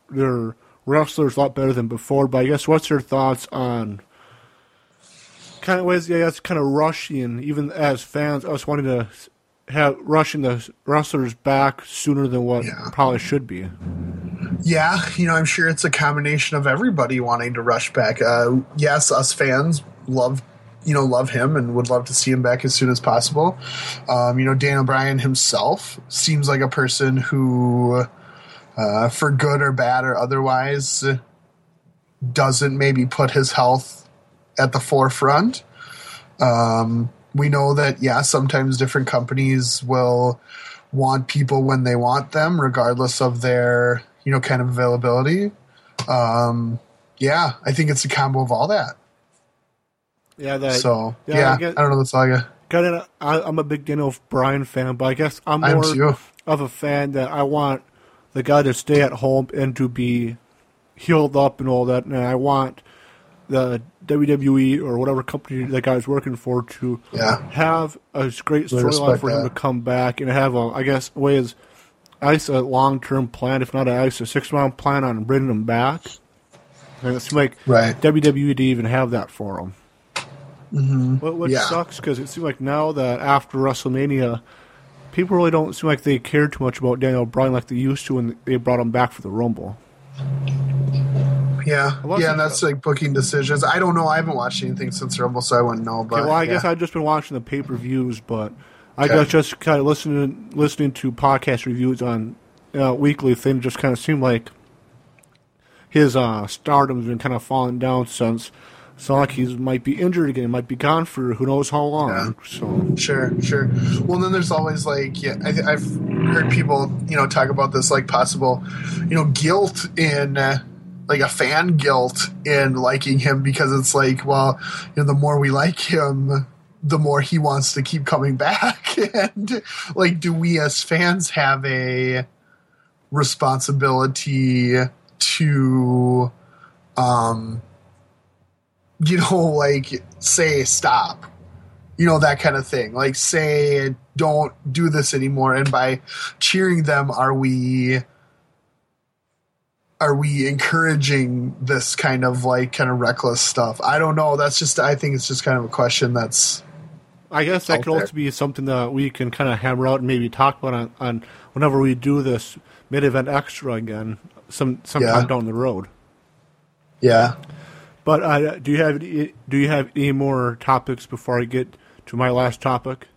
Speaker 1: their wrestlers a lot better than before. But I guess what's your thoughts on kind of ways? Yeah, that's kind of rushing. Even as fans, us wanting to have rushing the wrestlers back sooner than what
Speaker 2: Yeah.
Speaker 1: probably should be.
Speaker 2: Yeah, you know, I'm sure it's a combination of everybody wanting to rush back. Uh, yes, us fans love, you know, love him and would love to see him back as soon as possible. Um, you know, Daniel Bryan himself seems like a person who, uh, for good or bad or otherwise, doesn't maybe put his health at the forefront. Um, we know that, yeah, sometimes different companies will want people when they want them, regardless of their, you know, kind of availability. Um, yeah, I think it's a combo of all that.
Speaker 1: Yeah, that.
Speaker 2: so,
Speaker 1: yeah,
Speaker 2: yeah,
Speaker 1: I
Speaker 2: I, don't know. I got.
Speaker 1: Kind of, I, I'm a big Daniel Bryan fan, but I guess I'm
Speaker 2: I'm
Speaker 1: more of a fan that I want the guy to stay at home and to be healed up and all that, and I want the WWE or whatever company that guy's working for to
Speaker 2: Yeah.
Speaker 1: have a great storyline for him to come back and have a, I guess, way is ice a long term plan, if not a ice a six month plan on bringing him back. And it's like
Speaker 2: Right.
Speaker 1: WWE to even have that for him. Mm-hmm. What, what
Speaker 2: Yeah.
Speaker 1: sucks because it seems like now that after WrestleMania, people really don't seem like they care too much about Daniel Bryan like they used to when they brought him back for the Rumble.
Speaker 2: Yeah, yeah, and that's like booking decisions. I don't know. I haven't watched anything since Rumble, so I wouldn't know. But
Speaker 1: Okay, well, I
Speaker 2: yeah.
Speaker 1: guess I've just been watching the pay per views, but I
Speaker 2: Okay.
Speaker 1: guess just kind of listening listening to podcast reviews on uh, weekly thing just kind of seemed like his uh, stardom's been kind of falling down since. So like he might be injured again, might be gone for who knows how long.
Speaker 2: Yeah.
Speaker 1: So
Speaker 2: Sure, sure. Well, then there's always like, yeah, I, I've heard people, you know, talk about this like possible, you know, guilt in uh, like a fan guilt in liking him because it's like, well, you know, the more we like him, the more he wants to keep coming back. and like, do we as fans have a responsibility to, um, you know, like say stop, you know, that kind of thing. Like say don't do this anymore. And by cheering them, are we are we encouraging this kind of like kind of reckless stuff? I don't know. That's just I think it's just kind of a question that's
Speaker 1: I guess that could
Speaker 2: there.
Speaker 1: also be something that we can kind of hammer out and maybe talk about on, on whenever we do this mid event extra again, some sometime
Speaker 2: Yeah.
Speaker 1: down the road.
Speaker 2: yeah.
Speaker 1: But uh, do you have do you have any more topics before I get to my last topic?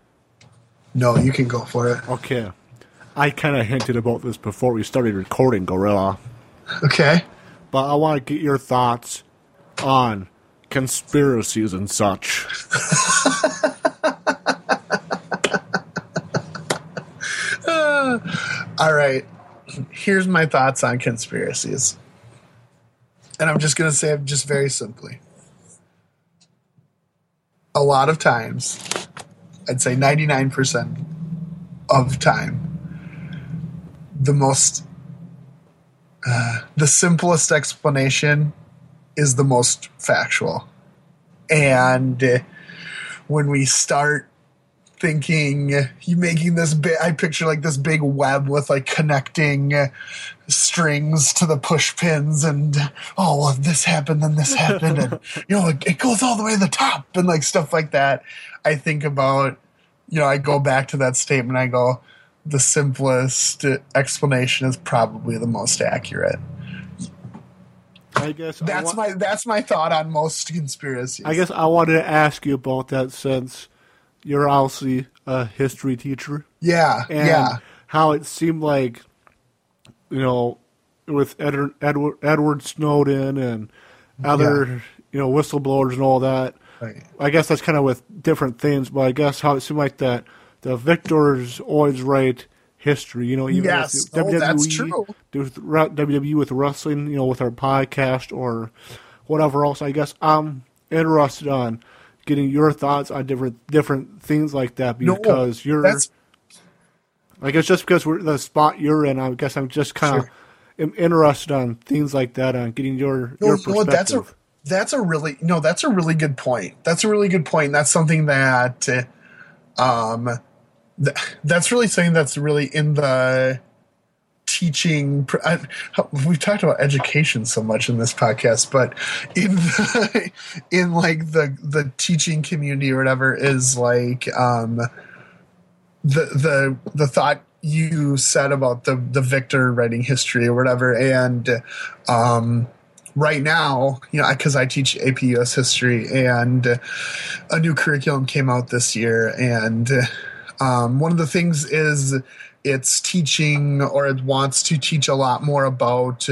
Speaker 2: No, you can go for it.
Speaker 1: Okay, I kind of hinted about this before we started recording, Gorilla.
Speaker 2: Okay.
Speaker 1: But I want to get your thoughts on conspiracies and such.
Speaker 2: All right. Here's my thoughts on conspiracies. And I'm just going to say it just very simply. A lot of times, I'd say 99% of time, the most, uh, the simplest explanation is the most factual. And when we start thinking you making this big i picture like this big web with like connecting strings to the push pins and oh well this happened then this happened and you know it, it goes all the way to the top and like stuff like that i think about you know i go back to that statement i go the simplest explanation is probably the most accurate
Speaker 1: I guess I
Speaker 2: that's
Speaker 1: wa-
Speaker 2: my that's my thought on most conspiracies
Speaker 1: I guess I wanted to ask you about that since you're obviously a history teacher.
Speaker 2: yeah
Speaker 1: and
Speaker 2: yeah
Speaker 1: how it seemed like, you know, with Edward, Edward, Edward Snowden and other, you know, whistleblowers and all that.
Speaker 2: Right.
Speaker 1: I guess that's kind of with different things, but I guess how it seemed like that the victors always write history. You know, even
Speaker 2: Yes. Oh, that's true.
Speaker 1: WWE with wrestling, you know, with our podcast or whatever else. I guess I'm interested on getting your thoughts on different different things like that
Speaker 2: No,
Speaker 1: because you're
Speaker 2: that's
Speaker 1: I guess just because we're the spot you're in, I guess I'm just kind of
Speaker 2: Sure.
Speaker 1: interested on things like that, on getting your
Speaker 2: No,
Speaker 1: your
Speaker 2: you know what? That's a
Speaker 1: perspective.
Speaker 2: that's a really no. That's a really good point. That's a really good point. That's something that, um, th- that's really something that's really in the teaching. I, we've talked about education so much in this podcast, but in the, in like the the teaching community or whatever is like um the the the thought you said about the the victor writing history or whatever and um right now you know because i teach ap us history and a new curriculum came out this year and um, one of the things is it's teaching or it wants to teach a lot more about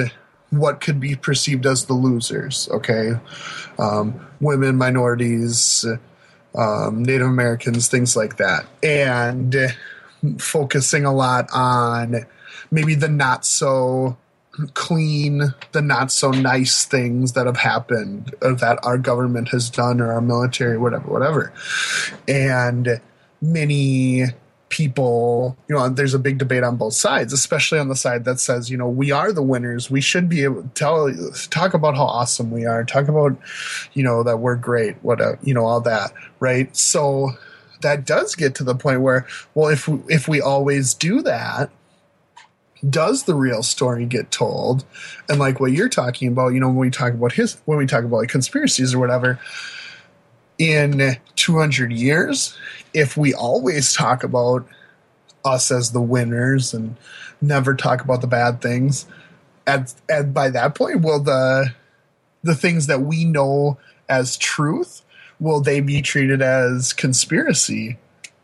Speaker 2: what could be perceived as the losers okay um, women minorities um, Native Americans, things like that, and focusing a lot on maybe the not so clean, the not so nice things that have happened or that our government has done or our military, whatever, whatever. And many people, you know, there's a big debate on both sides, especially on the side that says, you know, we are the winners. We should be able to tell, talk about how awesome we are, talk about, you know, that we're great, what, uh, you know, all that, right? So that does get to the point where, well, if we, if we always do that, does the real story get told? And like what you're talking about, you know, when we talk about his, when we talk about like conspiracies or whatever, in 200 years, if we always talk about us as the winners and never talk about the bad things, at, at by that point, will the the things that we know as truth will they be treated as conspiracy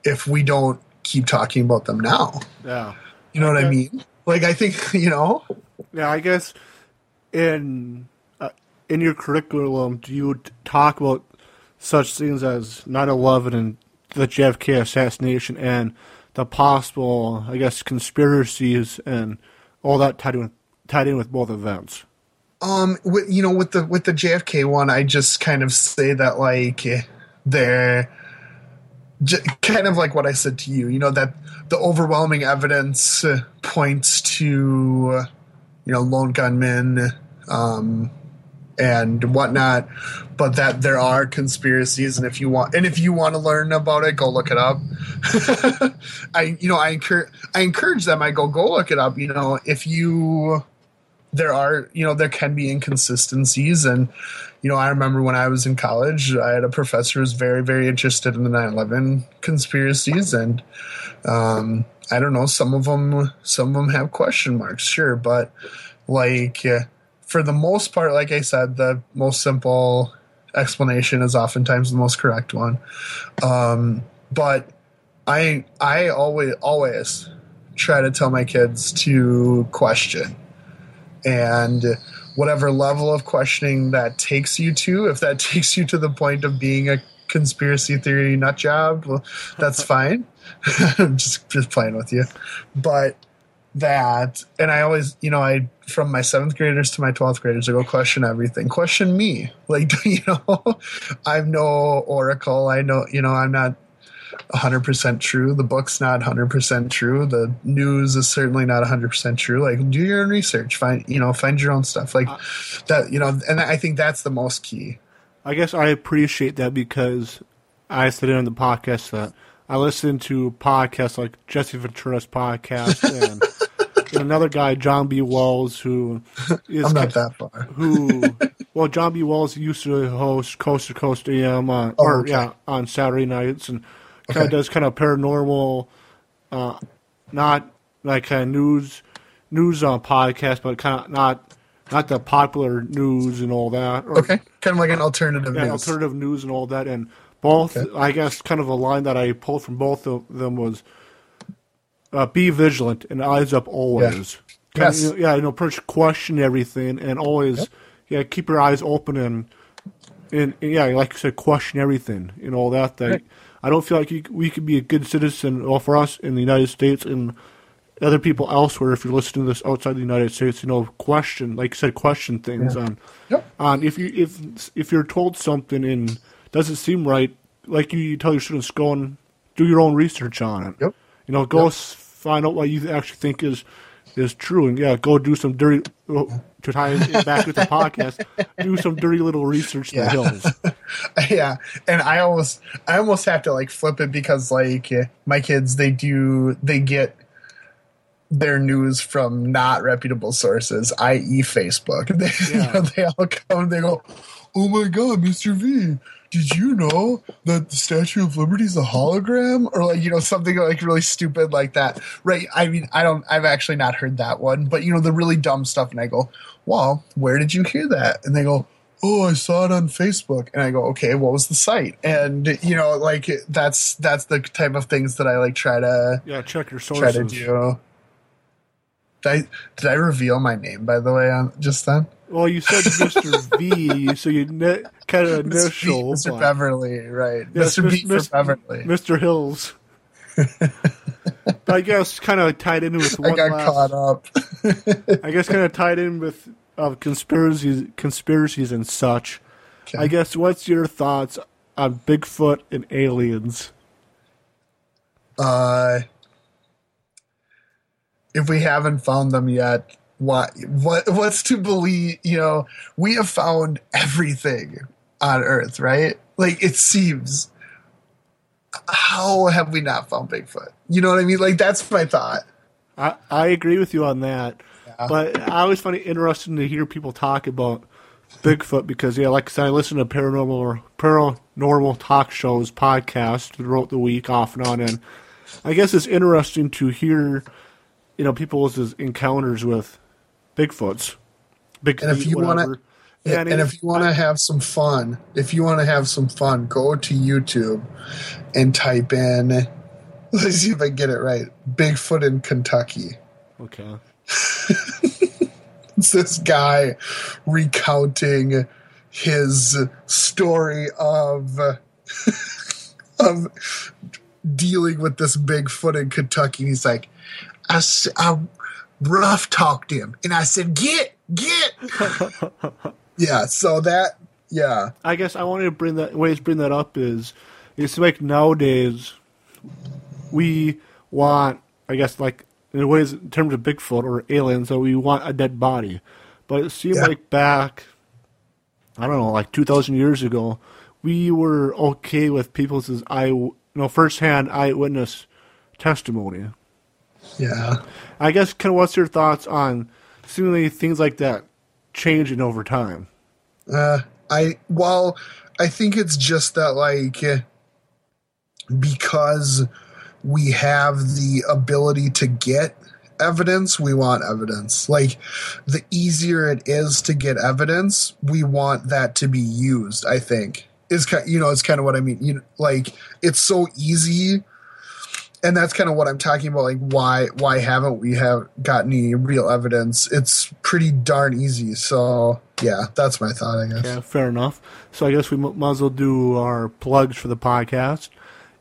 Speaker 2: if we don't keep talking about them now?
Speaker 1: Yeah,
Speaker 2: You know what I mean? Like I think you know.
Speaker 1: yeah. I guess in uh, in your curriculum, do you talk about such things as 9/11 and the JFK assassination and the possible, I guess, conspiracies and all that tied in with, tied in with both events?
Speaker 2: Um, with you know, with the with the JFK one, I just kind of say that like they're j- kind of like what I said to you. You know that the overwhelming evidence points to you know lone gunmen um, and whatnot, but that there are conspiracies, and if you want, and if you want to learn about it, go look it up. I you know I encourage I encourage them. I go go look it up. You know if you there are you know there can be inconsistencies and you know i remember when i was in college i had a professor who was very very interested in the 9-11 conspiracies and um, i don't know some of them some of them have question marks sure but like uh, for the most part like i said the most simple explanation is oftentimes the most correct one. Um, but i i always always try to tell my kids to question. And whatever level of questioning that takes you to if that takes you to the point of being a conspiracy theory nut job well, that's fine. I'm just just playing with you. But that and i always you know i from my seventh graders to my 12th graders i go question everything question me like you know i'm no oracle i know you know i'm not 100% true. The book's not 100% true. The news is certainly not 100% true. Like do your own research, find, you know, find your own stuff like that, you know, and I think that's the most key.
Speaker 1: I guess I appreciate that because I said it on the podcast that I listen to podcasts like Jesse Ventura's podcast and, another guy, John B. Wells, who is
Speaker 2: I'm not that far.
Speaker 1: who well John B. Wells used to host Coast to Coast AM on
Speaker 2: Oh,
Speaker 1: or
Speaker 2: okay.
Speaker 1: yeah on Saturday nights and kind of does kind of paranormal, uh, not like kind of news news on podcast, but kind of not not the popular news and all that. Or,
Speaker 2: Okay. Kind of like an alternative
Speaker 1: yeah,
Speaker 2: news.
Speaker 1: alternative news and all that. And both,
Speaker 2: Okay.
Speaker 1: I guess, kind of a line that I pulled from both of them was uh, be vigilant and eyes up always. Kind
Speaker 2: Yes.
Speaker 1: of, yeah, you know, pretty question everything and always,
Speaker 2: Yep.
Speaker 1: yeah, keep your eyes open and, and, and, yeah, like you said, question everything and all that. That
Speaker 2: Right.
Speaker 1: I don't feel like you, we could be a good citizen, well, for us in the United States and other people elsewhere, if you're listening to this outside the United States, you know, question, like you said, question things on
Speaker 2: Yep.
Speaker 1: on if you if if you're told something and doesn't seem right, like you, you tell your students, go and do your own research on it.
Speaker 2: Yep.
Speaker 1: You know, go
Speaker 2: Yep.
Speaker 1: find out what you actually think is is true, and yeah, go do some dirty. Oh, to tie it back with the podcast, do some dirty little research in the
Speaker 2: Yeah.
Speaker 1: hills.
Speaker 2: yeah and i almost i almost have to like flip it because like my kids they do they get their news from not reputable sources i.e facebook they, you
Speaker 1: Yeah.
Speaker 2: know, they all come and they go oh my god mr v did you know that the statue of liberty is a hologram? Or like you know something like really stupid like that. Right i mean i don't i've actually not heard that one but you know the really dumb stuff and i go well where did you hear that? And they go oh i saw it on facebook. And i go okay what was the site? And you know like that's that's the type of things that i like try to
Speaker 1: Yeah, check your sources.
Speaker 2: try to do. Did I, did I reveal my name by the way on just then
Speaker 1: Well, you said Mr. V, so you ne- kind of
Speaker 2: Mr.
Speaker 1: Initial.
Speaker 2: Mr. Beverly, right?
Speaker 1: Yes,
Speaker 2: Mr. B for Beverly.
Speaker 1: Mr. Hills. I guess kind of tied in with one I
Speaker 2: got
Speaker 1: last,
Speaker 2: caught up.
Speaker 1: I guess kind of tied in with uh, conspiracies, conspiracies and such.
Speaker 2: Okay.
Speaker 1: I guess what's your thoughts on Bigfoot and aliens?
Speaker 2: Uh, if we haven't found them yet, what what what's to believe? You know, we have found everything on Earth, right? Like it seems. How have we not found Bigfoot? You know what I mean? Like that's my thought.
Speaker 1: I, I agree with you on that.
Speaker 2: Yeah.
Speaker 1: But I always find it interesting to hear people talk about Bigfoot because, yeah, like I said, I listen to paranormal or paranormal talk shows, podcasts throughout the week, off and on. And I guess it's interesting to hear, you know, people's encounters with Bigfoots. Big
Speaker 2: And if you wanna-
Speaker 1: Yeah,
Speaker 2: and,
Speaker 1: it-
Speaker 2: if you want to have some fun, if you want to have some fun, go to YouTube and type in. Let's see if I get it right. Bigfoot in Kentucky.
Speaker 1: Okay.
Speaker 2: It's this guy recounting his story of of dealing with this Bigfoot in Kentucky. He's like, I, I rough talked him, and I said, "Get get. yeah. So that. Yeah.
Speaker 1: I guess I wanted to bring that ways bring that up is it's like nowadays we want I guess like in ways in terms of Bigfoot or aliens that we want a dead body. But it seemed
Speaker 2: Yeah.
Speaker 1: like back I don't know, like two thousand years ago, we were okay with people's eye you know, first hand eyewitness testimony.
Speaker 2: Yeah.
Speaker 1: I guess kind of what's your thoughts on seemingly things like that changing over time?
Speaker 2: Uh, I well, I think it's just that like because we have the ability to get evidence, we want evidence. Like the easier it is to get evidence, we want that to be used. I think is kind, you know, it's kind of what I mean. You know, like it's so easy. And that's kind of what I'm talking about. Like, why why haven't we have got any real evidence? It's pretty darn easy. So yeah, that's my thought. I guess.
Speaker 1: Yeah, fair enough. So I guess we might as well do our plugs for the podcast.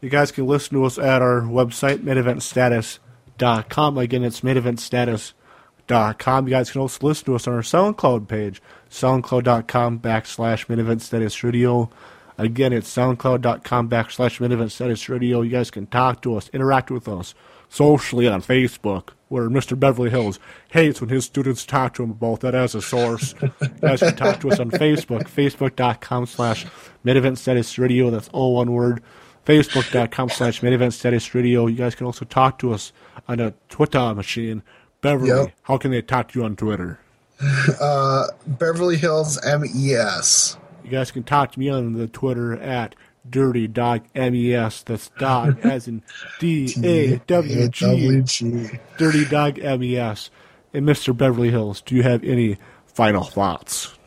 Speaker 1: You guys can listen to us at our website, mideventstatus.com. Again, it's mideventstatus.com. You guys can also listen to us on our SoundCloud page, soundcloud.com backslash mideventstatus radio. Again, it's soundcloud.com backslash mideventstatus radio. You guys can talk to us, interact with us socially on Facebook, where Mr. Beverly Hills hates when his students talk to him about that as a source. you guys can talk to us on Facebook, facebook.com slash midevent status radio. That's all one word. Facebook.com slash midevent status radio. You guys can also talk to us on a Twitter machine. Beverly,
Speaker 2: Yep.
Speaker 1: how can they talk to you on Twitter?
Speaker 2: Uh, Beverly Hills MES.
Speaker 1: You guys can talk to me on the Twitter at Dirty Dog MES. That's dog as in D A W G. Dirty Dog MES. And Mr. Beverly Hills, do you have any final thoughts?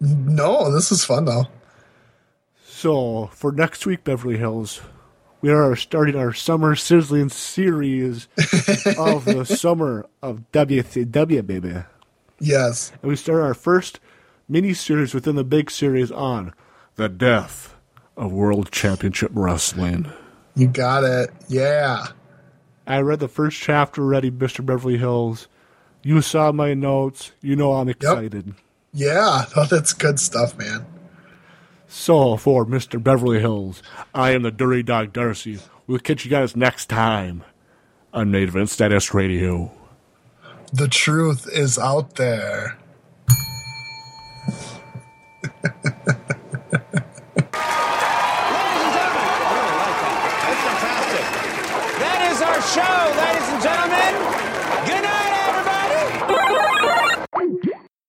Speaker 2: No, this is fun though.
Speaker 1: So, for next week, Beverly Hills, we are starting our summer sizzling series of the summer of WCW, baby.
Speaker 2: Yes.
Speaker 1: And we start our first mini series within the big series on the death of World Championship Wrestling.
Speaker 2: You got it. Yeah.
Speaker 1: I read the first chapter already, Mr. Beverly Hills. You saw my notes. You know I'm excited.
Speaker 2: Yeah. Oh, that's good stuff, man.
Speaker 1: So, for Mr. Beverly Hills, I am the Dirty Dog Darcy. We'll catch you guys next time on Native Status Radio.
Speaker 2: The truth is out there.
Speaker 7: That. Is our show,